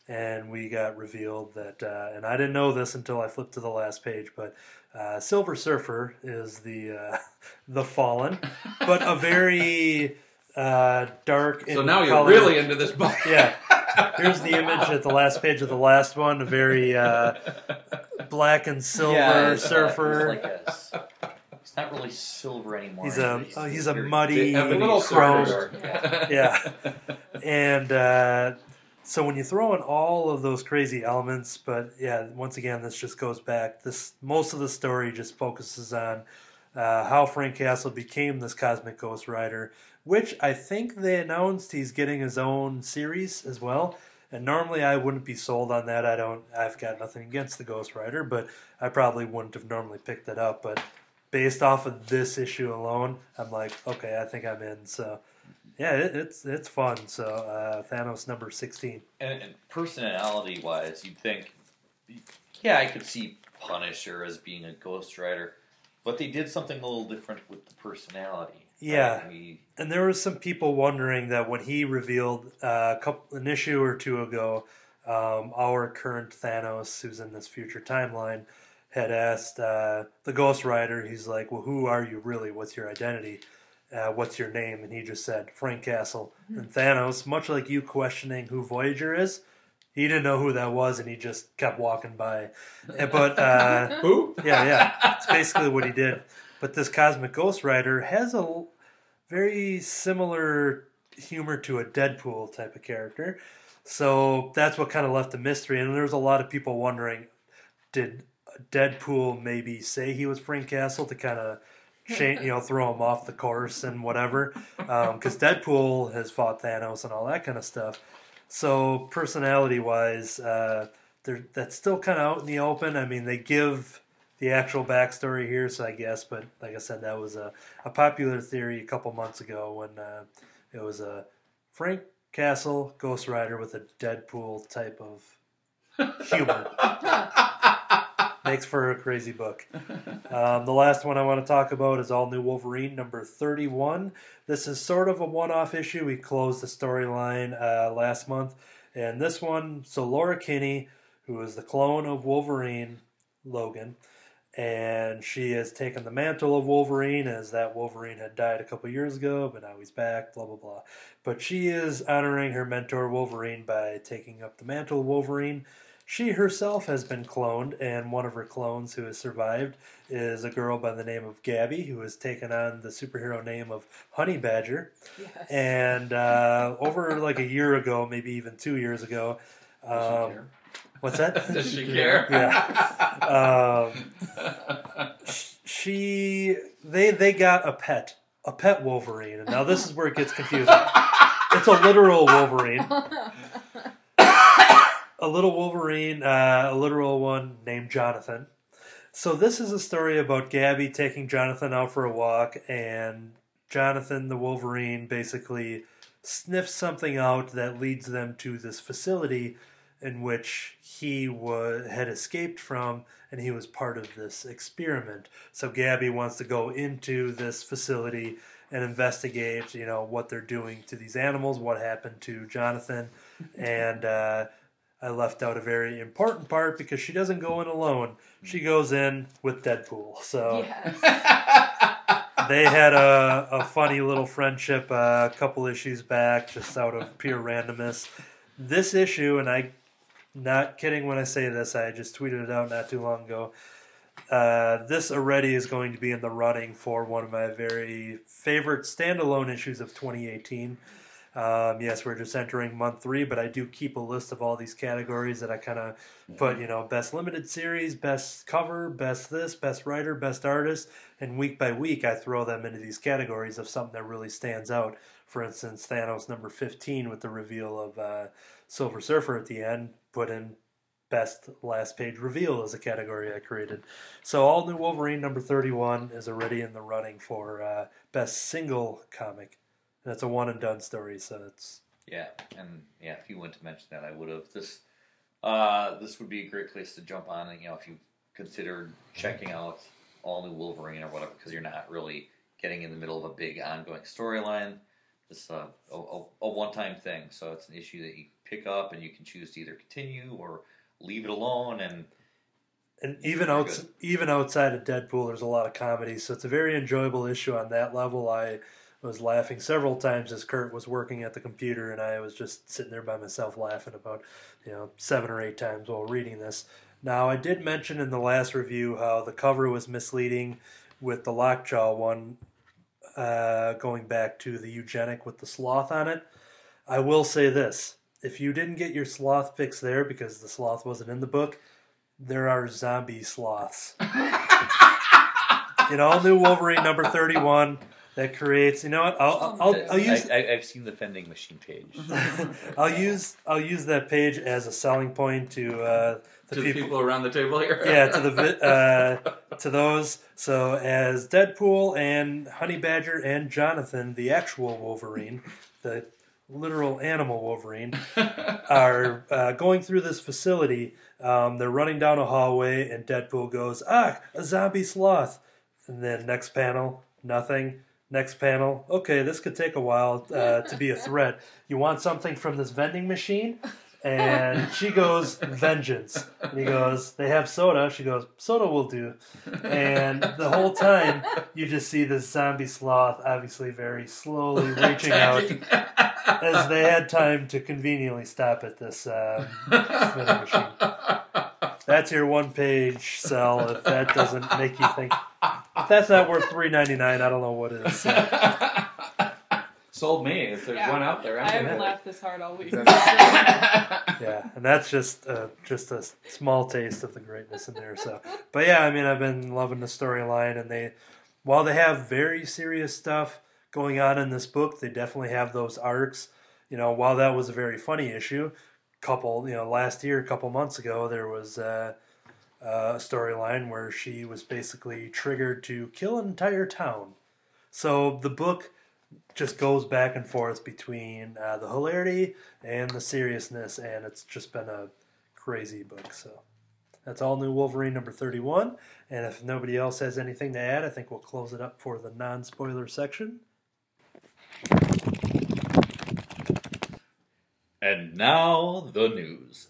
And we got revealed that, uh, and I didn't know this until I flipped to the last page, but uh, Silver Surfer is the uh, the Fallen, but a very uh, dark. So now you're really into this book. Yeah. Here's the image at the last page of the last one. A very uh, black and silver Yeah, he's, surfer. he's, like a s- he's not really silver anymore. He's a He's, oh, he's a muddy The ebony little chrome. Yeah. Yeah, and uh, so when you throw in all of those crazy elements, but yeah, once again, this just goes back. This most of the story just focuses on uh, how Frank Castle became this cosmic Ghost Rider, which I think they announced he's getting his own series as well. And normally I wouldn't be sold on that. I don't. I've got nothing against the Ghost Rider, but I probably wouldn't have normally picked it up. But based off of this issue alone, I'm like, okay, I think I'm in. So yeah, it, it's it's fun. So uh, Thanos number sixteen. And, and personality wise, you'd think, yeah, I could see Punisher as being a Ghost Rider, but they did something a little different with the personality. Yeah. I mean, And there was some people wondering that when he revealed uh, a couple an issue or two ago, um, our current Thanos, who's in this future timeline, had asked uh, the Ghost Rider. He's like, "Well, who are you really? What's your identity? Uh, what's your name?" And he just said Frank Castle. And Thanos, much like you questioning who Voyager is, he didn't know who that was, and he just kept walking by. But uh, Who? yeah, yeah. It's basically what he did. But this Cosmic Ghost Rider has a very similar humor to a Deadpool type of character. So that's what kind of left the mystery. And there was a lot of people wondering did Deadpool maybe say he was Frank Castle to kind of change, you know, throw him off the course and whatever? Because Deadpool has fought Thanos and all that kind of stuff. So personality wise, uh, that's still kind of out in the open. I mean, they give the actual backstory here, so I guess, but like I said, that was a, a popular theory a couple months ago when uh, it was a Frank Castle Ghost Rider with a Deadpool type of humor. Makes for a crazy book. Um, the last one I want to talk about is All New Wolverine number 31. This is sort of a one off issue. We closed the storyline uh, last month. And this one, so Laura Kinney, who is the clone of Wolverine, Logan, and she has taken the mantle of Wolverine as that Wolverine had died a couple years ago, but now he's back, blah, blah, blah. But she is honoring her mentor Wolverine by taking up the mantle of Wolverine. She herself has been cloned, and one of her clones who has survived is a girl by the name of Gabby, who has taken on the superhero name of Honey Badger. Yes. And uh, over like a year ago, maybe even two years ago, um? What's that? Does she care? Yeah. Um, she they they got a pet, a pet Wolverine, and now this is where it gets confusing. It's a literal Wolverine, a little Wolverine, uh, a literal one named Jonathan. So this is a story about Gabby taking Jonathan out for a walk, and Jonathan the Wolverine basically sniffs something out that leads them to this facility in which he was had escaped from and he was part of this experiment so gabby wants to go into this facility and investigate you know what they're doing to these animals what happened to jonathan and uh, i left out a very important part because she doesn't go in alone she goes in with deadpool so yes. they had a, a funny little friendship uh, a couple issues back, just out of pure randomness. This issue, and I, not kidding when I say this, I just tweeted it out not too long ago. Uh, this already is going to be in the running for one of my very favorite standalone issues of 2018. Um, yes, we're just entering month three, but I do keep a list of all these categories that I kind of put, you know, best limited series, best cover, best this, best writer, best artist, and week by week I throw them into these categories of something that really stands out. For instance, Thanos number 15 with the reveal of uh, Silver Surfer at the end, put in best last page reveal as a category I created. So all new Wolverine number 31 is already in the running for uh, best single comic. And it's a one and done story, so it's Yeah, and yeah, if you wouldn't have that, I would have. This, uh, this would be a great place to jump on, and you know, if you considered checking out all new Wolverine or whatever, because you're not really getting in the middle of a big ongoing storyline. This uh, a, a, a one-time thing, so it's an issue that you pick up, and you can choose to either continue or leave it alone. And and even Very out, even outside of Deadpool, there's a lot of comedy, so it's a very enjoyable issue on that level. I was laughing several times as Kurt was working at the computer, and I was just sitting there by myself laughing about, you know, seven or eight times while reading this. Now, I did mention in the last review how the cover was misleading with the Lockjaw one, uh, going back to the eugenic with the sloth on it. I will say this: if you didn't get your sloth fix there because the sloth wasn't in the book, there are zombie sloths. in all new Wolverine number 31 that creates, you know what? I'll, I'll, I'll use I, I've seen the vending machine page. I'll use I'll use that page as a selling point to uh, the to the people, people around the table here. yeah to the uh, to those. So as Deadpool and Honey Badger and Jonathan, the actual Wolverine, the literal animal Wolverine, are uh, going through this facility. Um, they're running down a hallway, and Deadpool goes, "Ah, a zombie sloth." And then next panel, nothing. Next panel, okay, this could take a while uh, to be a threat. You want something from this vending machine? And she goes, vengeance. And he goes, they have soda. She goes, soda will do. And the whole time, you just see this zombie sloth, obviously very slowly reaching out as they had time to conveniently stop at this uh, vending machine. That's your one page sell. If that doesn't make you think, if that's not worth three ninety nine, I don't know what is. So, Sold me. If there's Yeah. one out there, I I'm haven't laughed this hard all week. yeah, and that's just uh, just a small taste of the greatness in there. So, but yeah, I mean, I've been loving the storyline, and they, while they have very serious stuff going on in this book, they definitely have those arcs. You know, while that was a very funny issue, couple, you know, last year, a couple months ago, there was uh, a storyline where she was basically triggered to kill an entire town. So the book just goes back and forth between uh, the hilarity and the seriousness, and it's just been a crazy book. So that's all new Wolverine number 31. And if nobody else has anything to add, I think we'll close it up for the non spoiler section. And now the news.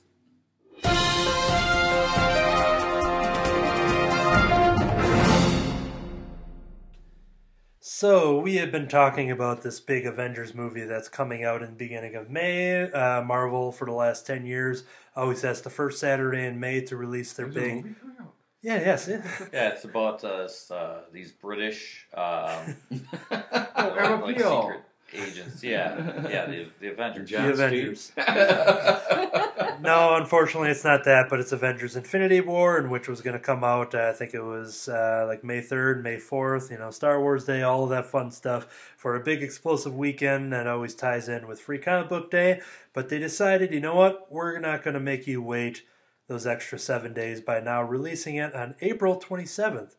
So we have been talking about this big Avengers movie that's coming out in the beginning of May. Uh, Marvel, for the last ten years, always has the first Saturday in May to release their There's a big. movie coming out. Yeah, yes, yeah. yeah, it's about uh, uh, these British um, Oh, Emma like secret agents. Yeah, yeah, the, the Avengers. The Avengers. No, unfortunately, it's not that, but it's Avengers Infinity War, and which was going to come out, uh, I think it was uh, like May 3rd, May 4th, you know, Star Wars Day, all of that fun stuff for a big explosive weekend that always ties in with Free Comic Book Day. But they decided, you know what, we're not going to make you wait those extra seven days by now releasing it on April 27th.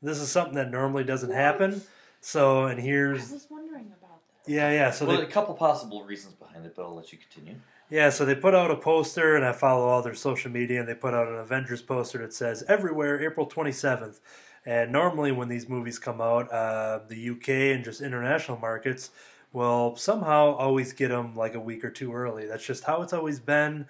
This is something that normally doesn't happen. So, and I here's, was wondering about that. Yeah, yeah. So well, they, a couple possible reasons behind it, but I'll let you continue. Yeah, so they put out a poster, and I follow all their social media, and they put out an Avengers poster that says everywhere April 27th. And normally, when these movies come out, uh, the UK and just international markets will somehow always get them like a week or two early. That's just how it's always been.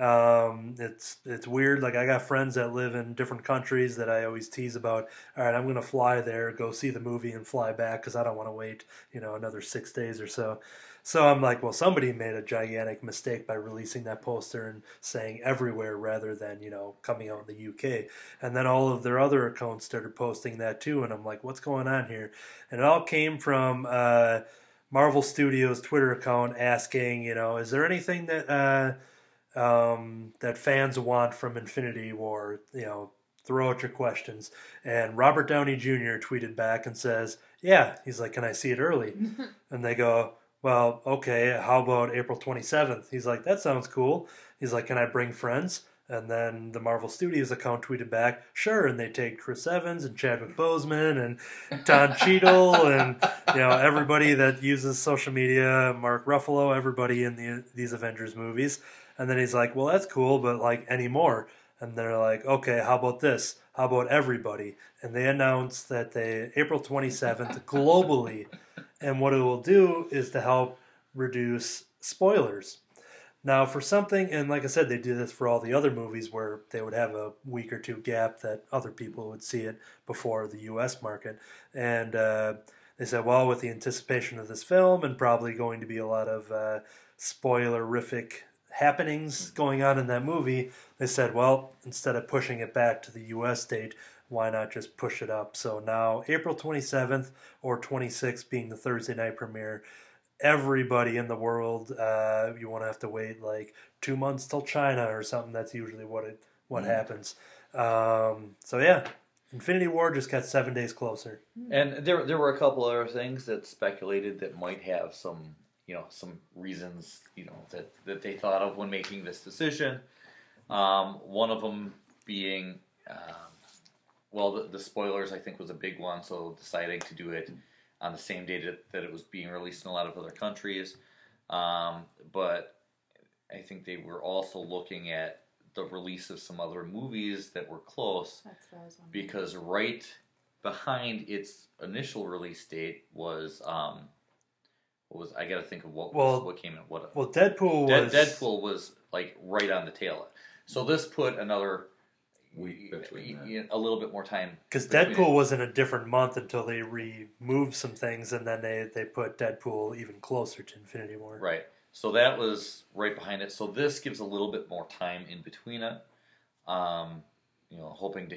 Um, it's it's weird. Like I got friends that live in different countries that I always tease about. All right, I'm gonna fly there, go see the movie, and fly back because I don't want to wait, you know, another six days or so. So I'm like, well, somebody made a gigantic mistake by releasing that poster and saying everywhere rather than, you know, coming out in the UK. And then all of their other accounts started posting that too. And I'm like, what's going on here? And it all came from uh, Marvel Studios' Twitter account asking, you know, is there anything that uh, um, that fans want from Infinity War? You know, throw out your questions. And Robert Downey Jr. tweeted back and says, yeah. He's like, can I see it early? and they go, well, okay, how about April 27th? He's like, that sounds cool. He's like, can I bring friends? And then the Marvel Studios account tweeted back, sure. And they take Chris Evans and Chadwick Boseman and Don Cheadle and you know everybody that uses social media, Mark Ruffalo, everybody in the these Avengers movies. And then he's like, well, that's cool, but like any more? And they're like, okay, how about this? How about everybody? And they announced that they April 27th globally and what it will do is to help reduce spoilers. Now, for something, and like I said, they do this for all the other movies where they would have a week or two gap that other people would see it before the U.S. market. And uh, they said, well, with the anticipation of this film and probably going to be a lot of uh, spoilerific happenings going on in that movie, they said, well, instead of pushing it back to the U.S. date, why not just push it up? So now, April 27th or 26th being the Thursday night premiere, everybody in the world, uh, you won't have to wait like two months till China or something. That's usually what it what happens. Um, so yeah, Infinity War just got seven days closer. And there, there were a couple other things that speculated that might have some, you know, some reasons, you know, that, that they thought of when making this decision. Um, one of them being, um, well, the, the spoilers I think was a big one. So deciding to do it on the same day that, that it was being released in a lot of other countries. Um, but I think they were also looking at the release of some other movies that were close That's what I was wondering. because right behind its initial release date was um what was I got to think of what Well- was, what came in what Well, Deadpool Dead, was Deadpool was like right on the tail. So this put another Week between that. y- y- a little bit more time because Deadpool it. was in a different month until they removed some things, and then they they put Deadpool even closer to Infinity War. Right. So that was right behind it. So this gives a little bit more time in between it. Um, you know, hoping to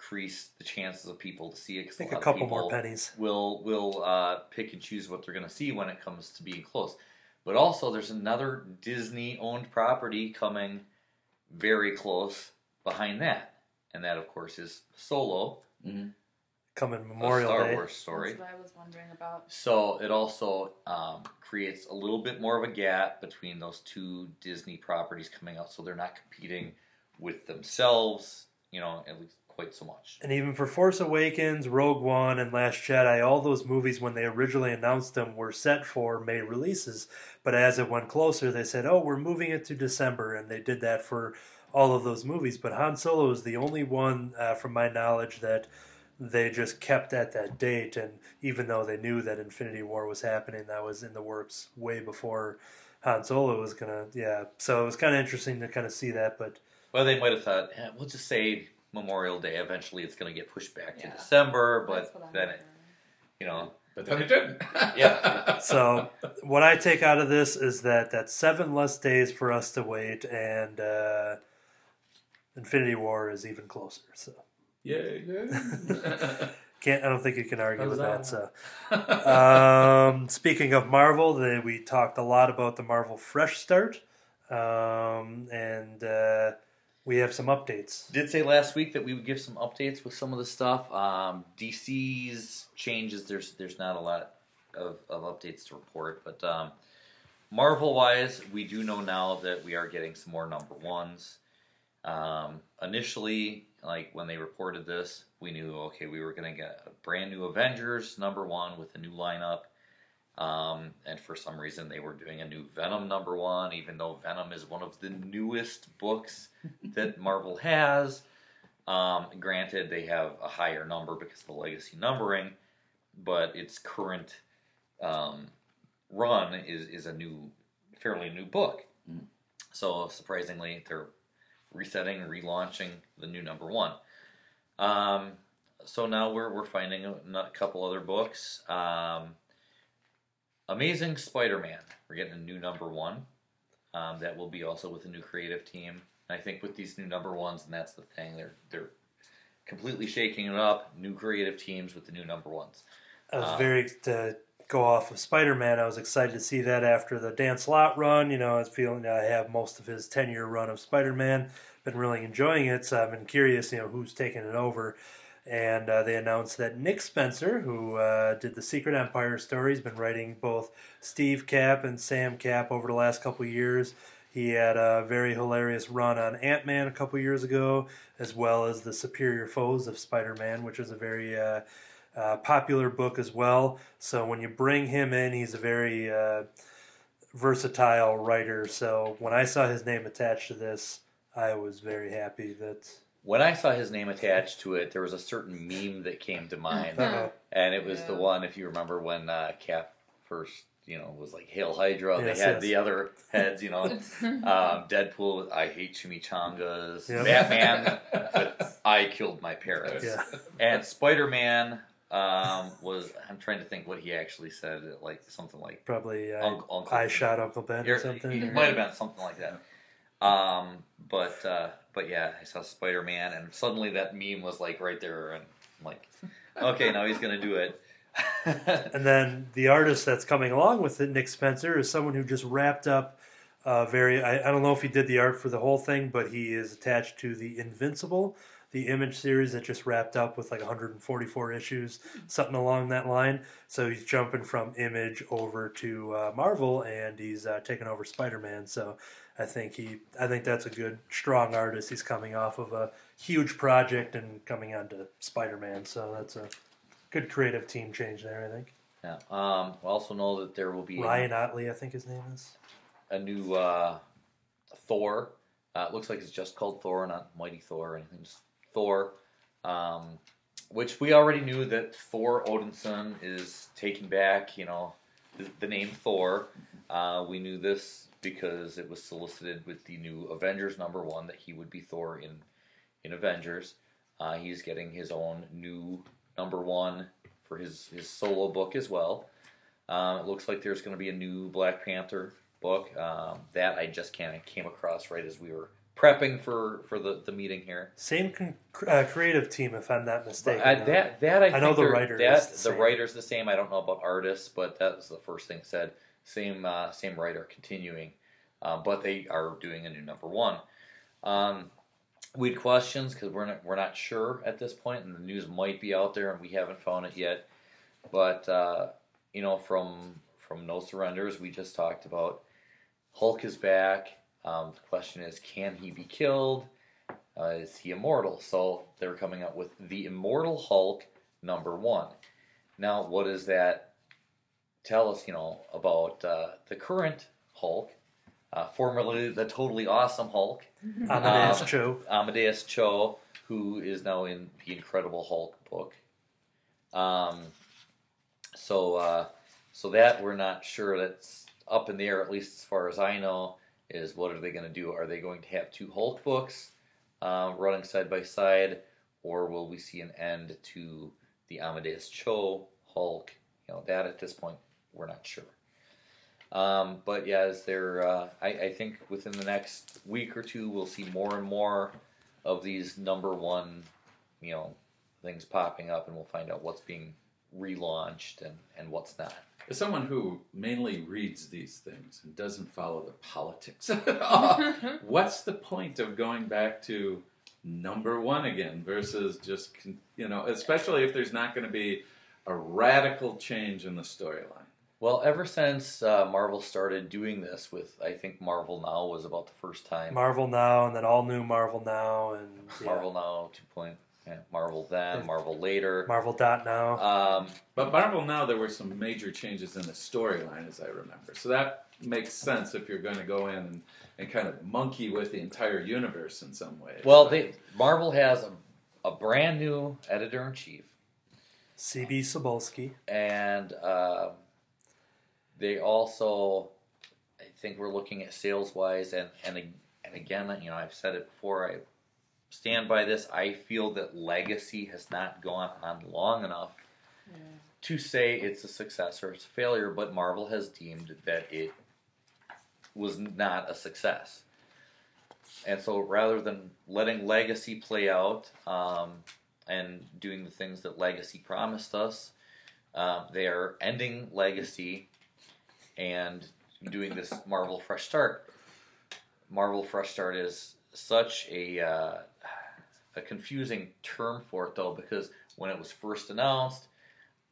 increase the chances of people to see it. I Cause think a, a lot of couple more pennies. Will will uh, pick and choose what they're going to see when it comes to being close. But also, there's another Disney-owned property coming very close behind that, and that, of course, is Solo, Coming a Memorial Star Day. Wars story. That's what I was wondering about. So it also um, creates a little bit more of a gap between those two Disney properties coming out, so they're not competing with themselves, you know, at least quite so much. And even for Force Awakens, Rogue One, and Last Jedi, all those movies, when they originally announced them, were set for May releases. But as it went closer, they said, oh, we're moving it to December. And they did that for all of those movies. But Han Solo is the only one, uh, from my knowledge, that they just kept at that date. And even though they knew that Infinity War was happening, that was in the works way before Han Solo was going to, yeah. So it was kind of interesting to kind of see that. But Well, they might have thought, eh, we'll just say Memorial Day. Eventually, it's going to get pushed back Yeah. to December, but what I'm then, it, you know, But then it didn't. Yeah. So what I take out of this is that that's seven less days for us to wait, and uh, Infinity War is even closer. So Yay. Can't. I don't think you can argue with that. Huzzah. So, um, speaking of Marvel, they, we talked a lot about the Marvel Fresh Start, um, and uh, we have some updates. Did say last week that we would give some updates with some of the stuff. Um, DC's changes. There's there's not a lot of, of updates to report, but um, Marvel wise, we do know now that we are getting some more number ones. Um, initially, like when they reported this, we knew okay we were going to get a brand new Avengers number one with a new lineup. Um, and for some reason, they were doing a new Venom number one, even though Venom is one of the newest books that Marvel has. Um, granted, they have a higher number because of the legacy numbering, but its current um, run is, is a new, fairly new book. Mm. So surprisingly, they're resetting, relaunching the new number one. Um, so now we're we're finding a, a couple other books. Um, Amazing Spider-Man. We're getting a new number one. Um, that will be also with a new creative team. And I think with these new number ones, and that's the thing, they're they're completely shaking it up. New creative teams with the new number ones. I was Um, very to go off of Spider Man. I was excited to see that after the Dan Slott run. You know, I was feeling I have most of his ten year run of Spider Man. Been really enjoying it, so I've been curious. You know, who's taking it over. And uh, they announced that Nick Spencer, who uh, did the Secret Empire stories, been writing both Steve Cap and Sam Cap over the last couple years. He had a very hilarious run on Ant Man a couple years ago, as well as the Superior Foes of Spider Man, which is a very uh, uh, popular book as well. So when you bring him in, he's a very uh, versatile writer. So when I saw his name attached to this, I was very happy that. When I saw his name attached to it, there was a certain meme that came to mind, Uh, and it was the one if you remember when uh, Cap first, you know, was like "Hail Hydra." Yes, they had yes. the other heads, you know. um, Deadpool, with, I hate chimichangas. Yep. Batman, with, I killed my parents. yeah, And Spider Man um, was, I'm trying to think what he actually said, like something like, probably uh, Uncle, Uncle I shot Uncle Ben or or- something. It might have been something like that. Um, but uh, but yeah, I saw Spider Man, and suddenly that meme was like right there, and I'm like, okay, now he's gonna do it. And then the artist that's coming along with it, Nick Spencer, is someone who just wrapped up uh, very. I, I don't know if he did the art for the whole thing, but he is attached to the Invincible, the Image series that just wrapped up with like 144 issues, something along that line. So he's jumping from Image over to uh, Marvel, and he's uh, taking over Spider Man. So I think he, I think that's a good, strong artist. He's coming off of a huge project and coming on to Spider Man. So that's a good creative team change there. I think. yeah. Um, we also know that there will be Ryan Ottley, I think his name is. a new uh, Thor. Uh, it looks like it's just called Thor, not Mighty Thor or anything. Just Thor, um, which we already knew that Thor Odinson is taking back. You know, the, the name Thor. Uh, we knew this because it was solicited with the new Avengers number one that he would be Thor in in Avengers. Uh, he's getting his own new number one for his his solo book as well. Um, it looks like there's going to be a new Black Panther book um, that I just kind of came across right as we were prepping for for the, the meeting here. Same con- uh, creative team, if I'm not mistaken. Uh, that that I, I know the writer That, is the the writer's the same. I don't know about artists, but that was the first thing said. Same uh, same writer continuing, uh, but they are doing a new number one. Um, we had questions because we're not we're not sure at this point, and the news might be out there, and we haven't found it yet. But uh, you know, from from No Surrenders, we just talked about Hulk is back. Um, the question is, can he be killed? Uh, is he immortal? So they're coming up with the Immortal Hulk number one. Now, what does that tell us? You know about uh, the current Hulk, uh, formerly the totally awesome Hulk, Amadeus Um, Cho. Amadeus Cho, who is now in the Incredible Hulk book. Um, so, uh, so that we're not sure. That's up in the air, at least as far as I know. Is what are they going to do? Are they going to have two Hulk books um, running side by side, or will we see an end to the Amadeus Cho Hulk? You know that at this point we're not sure. Um, but yeah, is there? Uh, I, I think within the next week or two, we'll see more and more of these number one, you know, things popping up, and we'll find out what's being relaunched and, and what's not. As someone who mainly reads these things and doesn't follow the politics, what's the point of going back to number one again versus just you know, especially if there's not going to be a radical change in the storyline. Well, ever since uh, Marvel started doing this with, I think Marvel Now was about the first time. Marvel Now, and then all new Marvel Now, and yeah, Marvel Now 2. Yeah, Marvel then, Marvel later. Marvel Dot Now. Um, But Marvel now there were some major changes in the storyline, as I remember. So that makes sense if you're going to go in and, and kind of monkey with the entire universe in some ways. well, they Marvel has a, a brand new editor in chief, CB Cebulski. and um they also, I think, we're looking at sales wise, and and and again, you know, I've said it before. I stand by this. I feel that Legacy has not gone on long enough to say it's a success or it's a failure, but Marvel has deemed that it was not a success. And so rather than letting Legacy play out um, and doing the things that Legacy promised us, um, they are ending Legacy and doing this Marvel Fresh Start. Marvel Fresh Start is such a uh, a confusing term for it though because when it was first announced,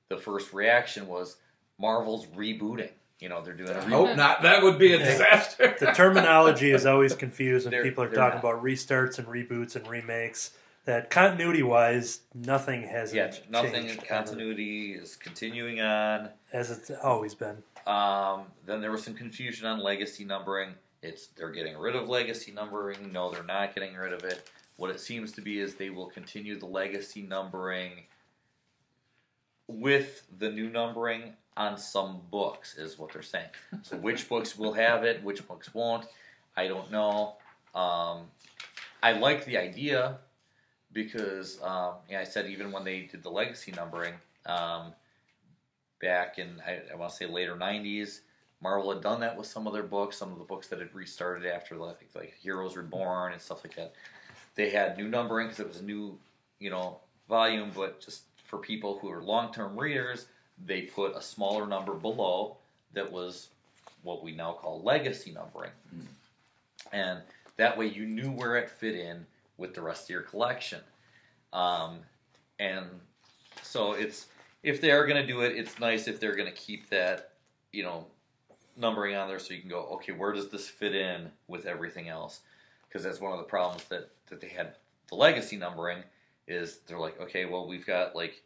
the first reaction was Marvel's rebooting. You know, they're doing a I reboot. hope not. That would be a disaster. The terminology is always confused when They're- people are talking not. about restarts and reboots and remakes. That continuity wise, nothing has Yeah, nothing changed ever, continuity is continuing on. as it's always been. Um, then there was some confusion on legacy numbering. It's they're getting rid of legacy numbering. No, they're not getting rid of it. What it seems to be is they will continue the legacy numbering with the new numbering on some books, is what they're saying. So which books will have it, which books won't, I don't know. Um, I like the idea because um, yeah, I said even when they did the legacy numbering um, back in I, I want to say later '90s, Marvel had done that with some of their books, some of the books that had restarted after like, like Heroes Reborn and stuff like that. They had new numbering because it was a new you know volume, but just for people who are long-term readers, they put a smaller number below that was what we now call legacy numbering, and that way you knew where it fit in with the rest of your collection. Um, and so it's if they are going to do it, it's nice if they're going to keep that you know numbering on there so you can go okay where does this fit in with everything else? Because that's one of the problems that that they had the legacy numbering is they're like okay well we've got like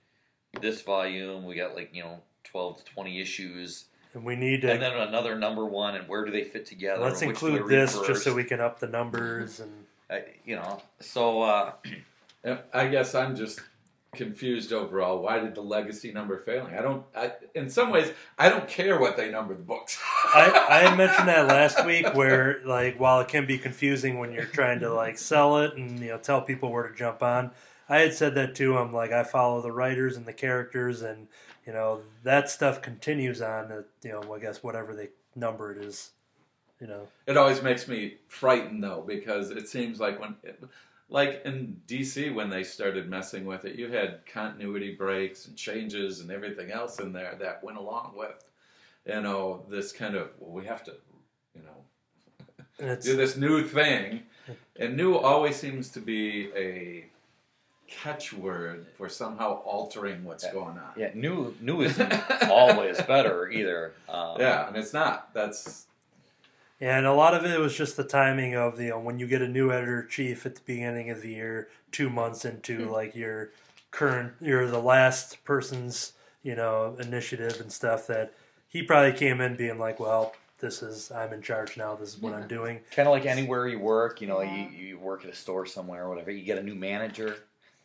this volume we got like you know 12 to 20 issues. And we need to and then another number one and where do they fit together let's and which do include they read this just so we can up the numbers and I, you know so uh, I guess I'm just confused overall. Why did the legacy number failing? I don't. I, in some ways, I don't care what they number the books. I, I mentioned that last week where like while it can be confusing when you're trying to like sell it and you know tell people where to jump on i had said that too i'm like i follow the writers and the characters and you know that stuff continues on at, you know i guess whatever they number it is you know It always makes me frightened though because it seems like when, like in DC when they started messing with it, you had continuity breaks and changes and everything else in there that went along with, you know, this kind of well, we have to, you know, do this new thing, and new always seems to be a catchword for somehow altering what's Yeah. going on. yeah new new isn't always better either um, Yeah, and it's not. That's and a lot of it was just the timing of the you know, when you get a new editor chief at the beginning of the year two months into hmm. like your current you're the last person's you know initiative and stuff that he probably came in being like well this is i'm in charge now. This is what i'm doing. Kind of like anywhere you work you know Yeah. you, you work at a store somewhere or whatever you get a new manager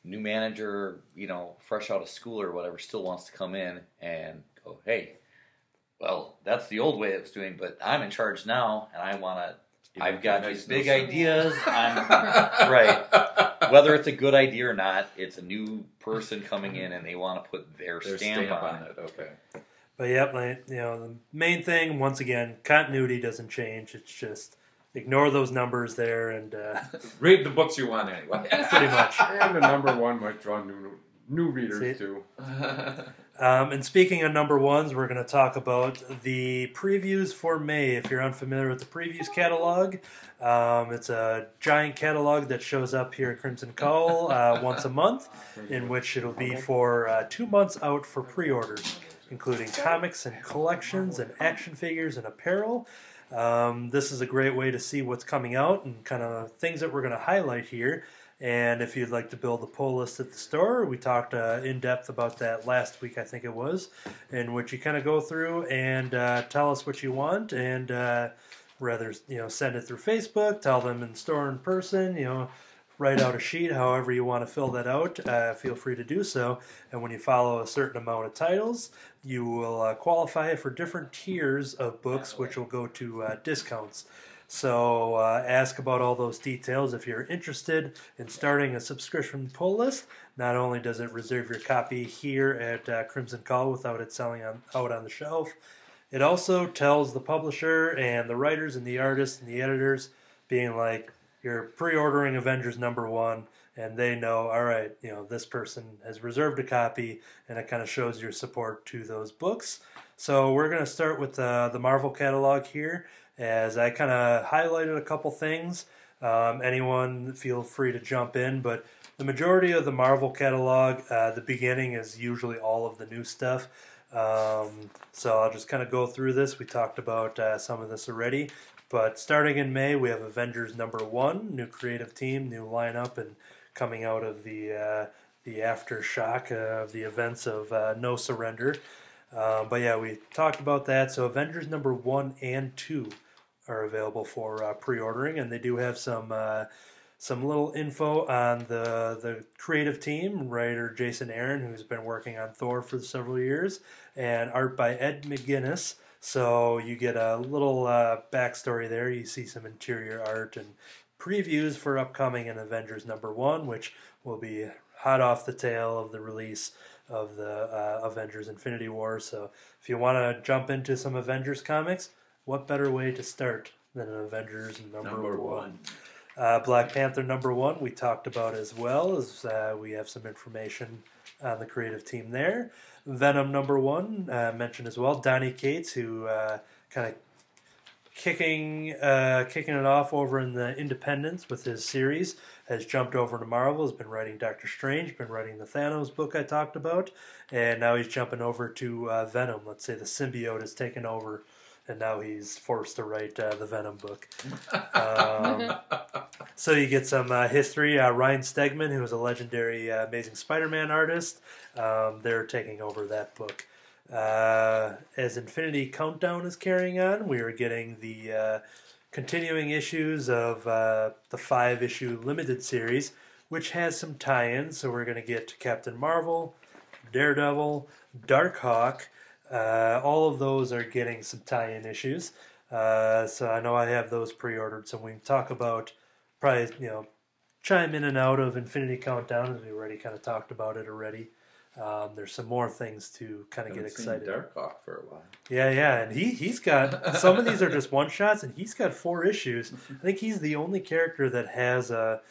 new manager you know fresh out of school or whatever still wants to come in and go hey well that's the old way it was doing but i'm in charge now and i want to i've got these Makes no big sense. ideas i'm right whether it's a good idea or not it's a new person coming in and they want to put their, Their stamp, on it Okay. but yep like, you know the main thing once again continuity doesn't change it's just ignore those numbers there and uh, Read the books you want anyway. pretty much And the number one might draw new new readers See? too. Um, and speaking of number ones, we're going to talk about the previews for May. If you're unfamiliar with the previews catalog, um, it's a giant catalog that shows up here at Crimson Cowl uh, once a month, in which it'll be for uh, two months out for pre orders, including comics and collections and action figures and apparel. Um, this is a great way to see what's coming out and kind of things that we're going to highlight here. And if you'd like to build a pull list at the store, we talked uh, in depth about that last week, I think it was, in which you kind of go through and uh, tell us what you want, and uh, rather you know send it through Facebook, tell them in store in person, you know, write out a sheet, however you want to fill that out. Uh, feel free to do so. And when you follow a certain amount of titles, you will uh, qualify for different tiers of books, which will go to uh, discounts. So uh, ask about all those details if you're interested in starting a subscription pull list. Not only does it reserve your copy here at uh, Crimson Cowl without it selling on, out on the shelf, it also tells the publisher and the writers and the artists and the editors, being like, you're pre-ordering Avengers number one, and they know, all right, you know, this person has reserved a copy, and it kind of shows your support to those books. So we're going to start with uh, the Marvel catalog here, as I kind of highlighted a couple things. Um, anyone feel free to jump in, but the majority of the Marvel catalog, uh, the beginning is usually all of the new stuff. Um, so I'll just kind of go through this. We talked about uh, some of this already, but starting in May, we have Avengers number one, new creative team, new lineup, and coming out of the uh, the aftershock of the events of uh, No Surrender. Uh, but yeah, we talked about that. So Avengers number one and two are available for uh, pre-ordering, and they do have some uh, some little info on the the creative team. Writer Jason Aaron, who's been working on Thor for several years, and art by Ed McGuinness. So you get a little uh, backstory there. You see some interior art and previews for upcoming in Avengers number one, which will be hot off the tail of the release of the uh, Avengers Infinity War. So if you want to jump into some Avengers comics, what better way to start than an Avengers number, Number one? one. Uh, Black Panther number one, we talked about as well, as uh, we have some information on the creative team there. Venom number one, uh, mentioned as well. Donny Cates, who uh, kind of kicking uh, kicking it off over in the Independence with his series, has jumped over to Marvel. Has been writing Doctor Strange, been writing the Thanos book I talked about, and now he's jumping over to uh, Venom. Let's say the symbiote has taken over, and now he's forced to write uh, the Venom book. Um, so you get some uh, history. Uh, Ryan Stegman, who is a legendary uh, Amazing Spider-Man artist, um, they're taking over that book. Uh, as Infinity Countdown is carrying on, we are getting the uh, continuing issues of uh, the five-issue limited series, which has some tie-ins. So we're going to get Captain Marvel, Daredevil, Darkhawk. Uh, all of those are getting some tie-in issues. Uh, so I know I have those pre-ordered. So we can talk about probably you know chime in and out of Infinity Countdown as we already kind of talked about it already. Um, there's some more things to kind of get excited. Darkhawk for a while. Yeah, yeah, and he he's got some of these are just one shots, and he's got four issues. I think he's the only character that has a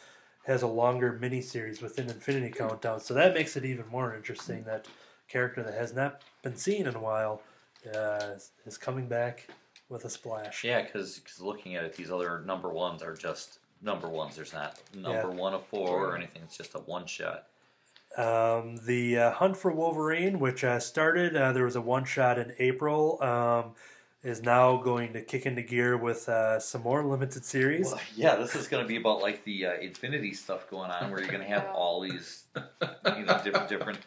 has a longer miniseries within Infinity Countdown, so that makes it even more interesting. That character that has not been seen in a while uh, is- is coming back with a splash. Yeah, because looking at it, these other number ones are just number ones. There's not number Yeah. one of four or anything. It's just a one shot. Um, the uh, Hunt for Wolverine, which uh, started, uh, there was a one shot in April, um, is now going to kick into gear with uh, some more limited series. Well, yeah, this is going to be about like the uh, Infinity stuff going on, where you're going to have all these, you know, different different And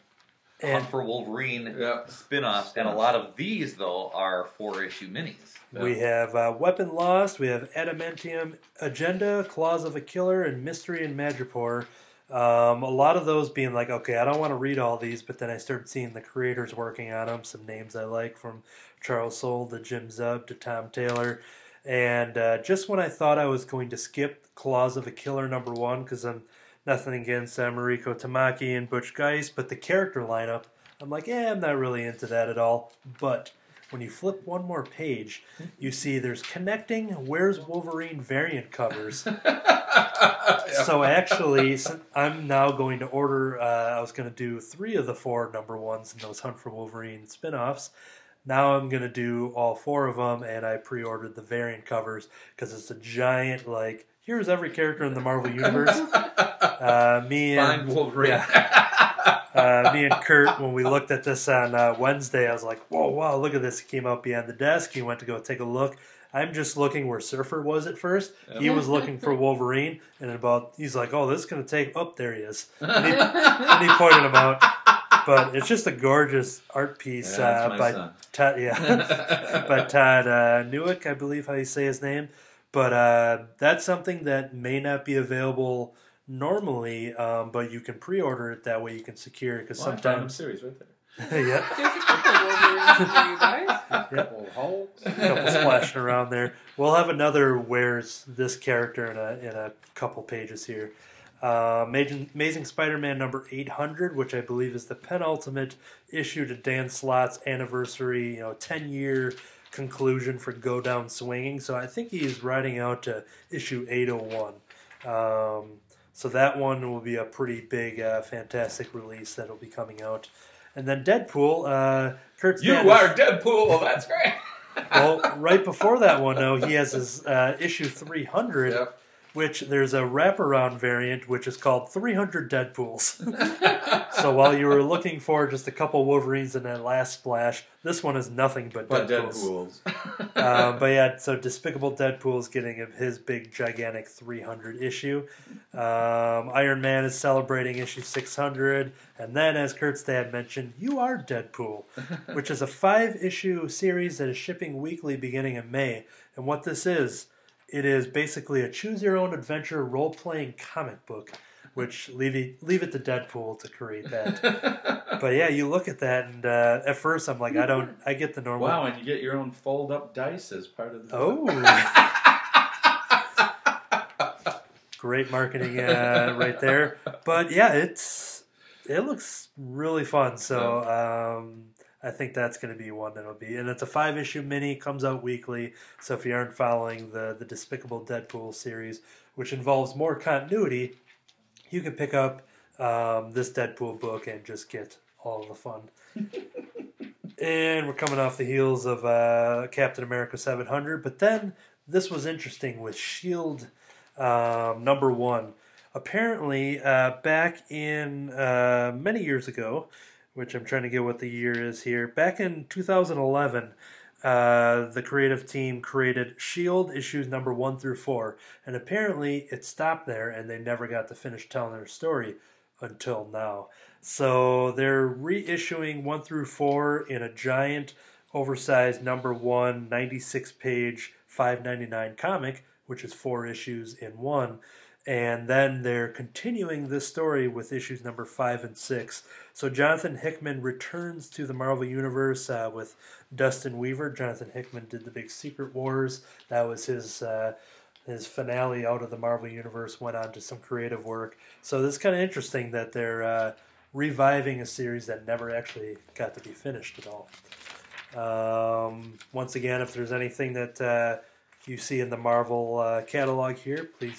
Hunt for Wolverine Yeah. spin-offs, and a lot of these though are four issue minis. we have uh, Weapon Lost, we have Adamantium Agenda, Claws of a Killer, and Mystery and Madripoor. Um, a lot of those being like, okay, I don't want to read all these, but then I started seeing the creators working on them. Some names I like from Charles Soule to Jim Zub to Tom Taylor. And uh, just when I thought I was going to skip Claws of a Killer number one, because I'm nothing against uh, Mariko Tamaki and Butch Guice, but the character lineup, I'm like, yeah, I'm not really into that at all. But when you flip one more page, you see there's connecting Where's Wolverine variant covers. So actually, I'm now going to order. Uh, I was going to do three of the four number ones in those Hunt for Wolverine spin-offs. Now I'm going to do all four of them, and I pre-ordered the variant covers because it's a giant like. Here's every character in the Marvel universe. Uh, me and Find Wolverine. yeah. uh, me and Kurt, when we looked at this on uh, Wednesday, I was like, "Whoa, wow! Look at this!" He came out behind the desk. He went to go take a look. I'm just looking where Surfer was at first. He was looking for Wolverine, and about he's like, "Oh, this is gonna take." Oh, there he is. And he, and he pointed him out. But it's just a gorgeous art piece Yeah, uh, by. Todd. Yeah, by Todd uh, Newick, I believe how you say his name. But uh, that's something that may not be available normally, um, but you can pre-order it that way. You can secure it because Well, I found him sometimes, series right there. yeah, There's a couple Wolverines you guys. Couple Hulks. a couple splashing around there. We'll have another where's this character in a in a couple pages here. Uh, Amazing, Amazing Spider-Man number 800, which I believe is the penultimate issue to Dan Slott's anniversary, you know, 10-year conclusion for Go Down Swinging. So I think he's riding out to issue 801. Um, so that one will be a pretty big, uh, fantastic release that'll be coming out. And then Deadpool, uh, Kurt's You are Deadpool. That's great. well, right before that one, though, he has his uh, issue 300, Yep. Which there's a wraparound variant, which is called 300 Deadpools. so while you were looking for just a couple Wolverines in that last splash, this one is nothing but But Deadpools. Deadpools. Uh, but yeah, so Despicable Deadpool's getting his big, gigantic 300 issue. Um, Iron Man is celebrating issue 600. And then, as Kurt's dad mentioned, You Are Deadpool, which is a five issue series that is shipping weekly beginning in May. And what this is, it is basically a choose your own adventure role playing comic book. Which leave it, leave it to Deadpool to create that. but yeah, you look at that, and uh, at first I'm like, I don't, I get the normal. wow, and you get your own fold up dice as part of the. Oh. Great marketing uh, right there. But yeah, it's it looks really fun. So um, I think that's going to be one that'll be, and it's a five issue mini, comes out weekly. So if you aren't following the the Despicable Deadpool series, which involves more continuity, you can pick up um, this Deadpool book and just get all the fun. and we're coming off the heels of uh, Captain America 700, but then this was interesting with Shield um, number one. Apparently, uh, back in uh, many years ago, which I'm trying to get what the year is here, back in 2011, uh, the creative team created Shield issues number one through four, and apparently it stopped there, and they never got to finish telling their story until now. So they're reissuing one through four in a giant, oversized number one, 96 page, 5.99 comic, which is four issues in one. And then they're continuing this story with issues number five and six. So Jonathan Hickman returns to the Marvel Universe uh, with Dustin Weaver. Jonathan Hickman did the big Secret Wars. That was his uh, his finale out of the Marvel Universe. Went on to some creative work. So this is kind of interesting that they're uh, reviving a series that never actually got to be finished at all. Um, once again, if there's anything that uh, you see in the Marvel uh, catalog here, please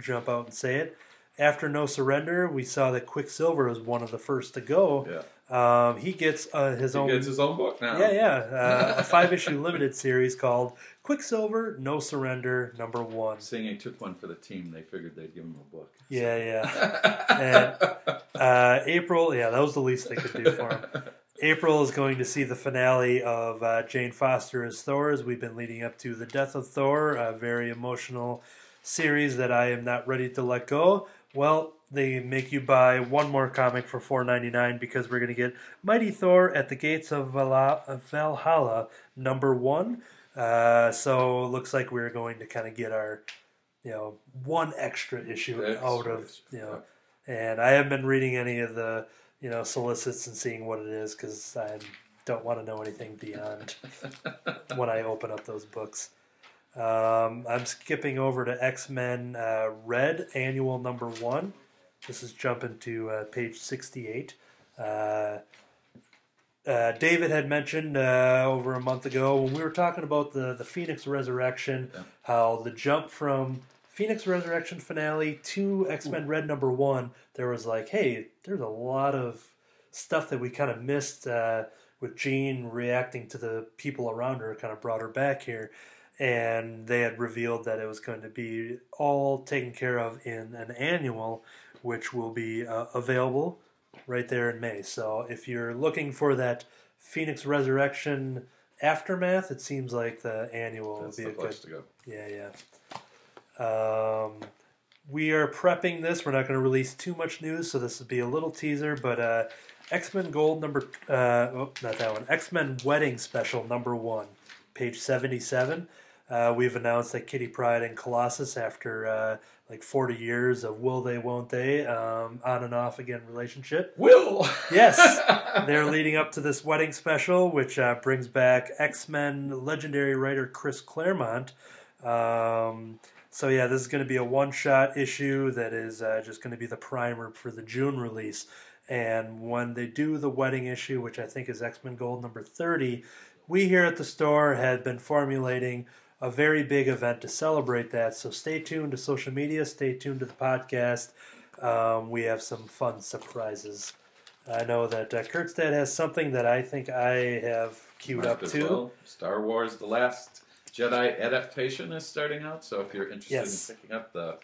jump out and say it. After No Surrender, we saw that Quicksilver was one of the first to go. Yeah. Um, he gets uh, his He own. gets his own book now. yeah, yeah, uh, a five issue limited series called Quicksilver No Surrender Number One. Seeing he took one for the team, they figured they'd give him a book. Yeah, yeah. Uh, April, yeah, that was the least they could do for him. April is going to see the finale of uh, Jane Foster as Thor, as we've been leading up to the death of Thor, a very emotional series that I am not ready to let go. Well, they make you buy one more comic for four ninety nine because we're going to get Mighty Thor at the Gates of Valhalla number one. Uh, so it looks like we're going to kind of get our, you know, one extra issue That's out of you know and I haven't been reading any of the you know solicits and seeing what it is because I don't want to know anything beyond when I open up those books. Um, I'm skipping over to X Men uh, Red Annual Number One. This is jumping to uh, page 68. Uh, uh, David had mentioned uh, over a month ago when we were talking about the the Phoenix Resurrection, Yeah. how the jump from Phoenix Resurrection finale to X Men Red number one, there was like, hey, there's a lot of stuff that we kind of missed uh, with Jean reacting to the people around her, kind of brought her back here. And they had revealed that it was going to be all taken care of in an annual, which will be uh, available right there in May. So if you're looking for that Phoenix Resurrection aftermath, it seems like the annual That's would the be a good place to go. yeah, yeah. Um, we are prepping this. We're not going to release too much news, so this will be a little teaser. But uh, X Men Gold number, uh, oh, not that one. X Men Wedding Special number one, page seventy-seven. Uh, we've announced that Kitty Pryde and Colossus, after uh, like forty years of will they, won't they, um, on and off again relationship, Will. Yes. they're leading up to this wedding special, which uh, brings back X Men legendary writer Chris Claremont. Um, so yeah, this is going to be a one-shot issue that is uh, just going to be the primer for the June release. And when they do the wedding issue, which I think is X Men Gold number thirty, we here at the store had been formulating a very big event to celebrate that. So stay tuned to social media. Stay tuned to the podcast. Um, we have some fun surprises. I know that uh, Kurtstad has something that I think I have queued Might up to. well. Star Wars: The Last Jedi adaptation is starting out, so if you're interested Yes. in picking up the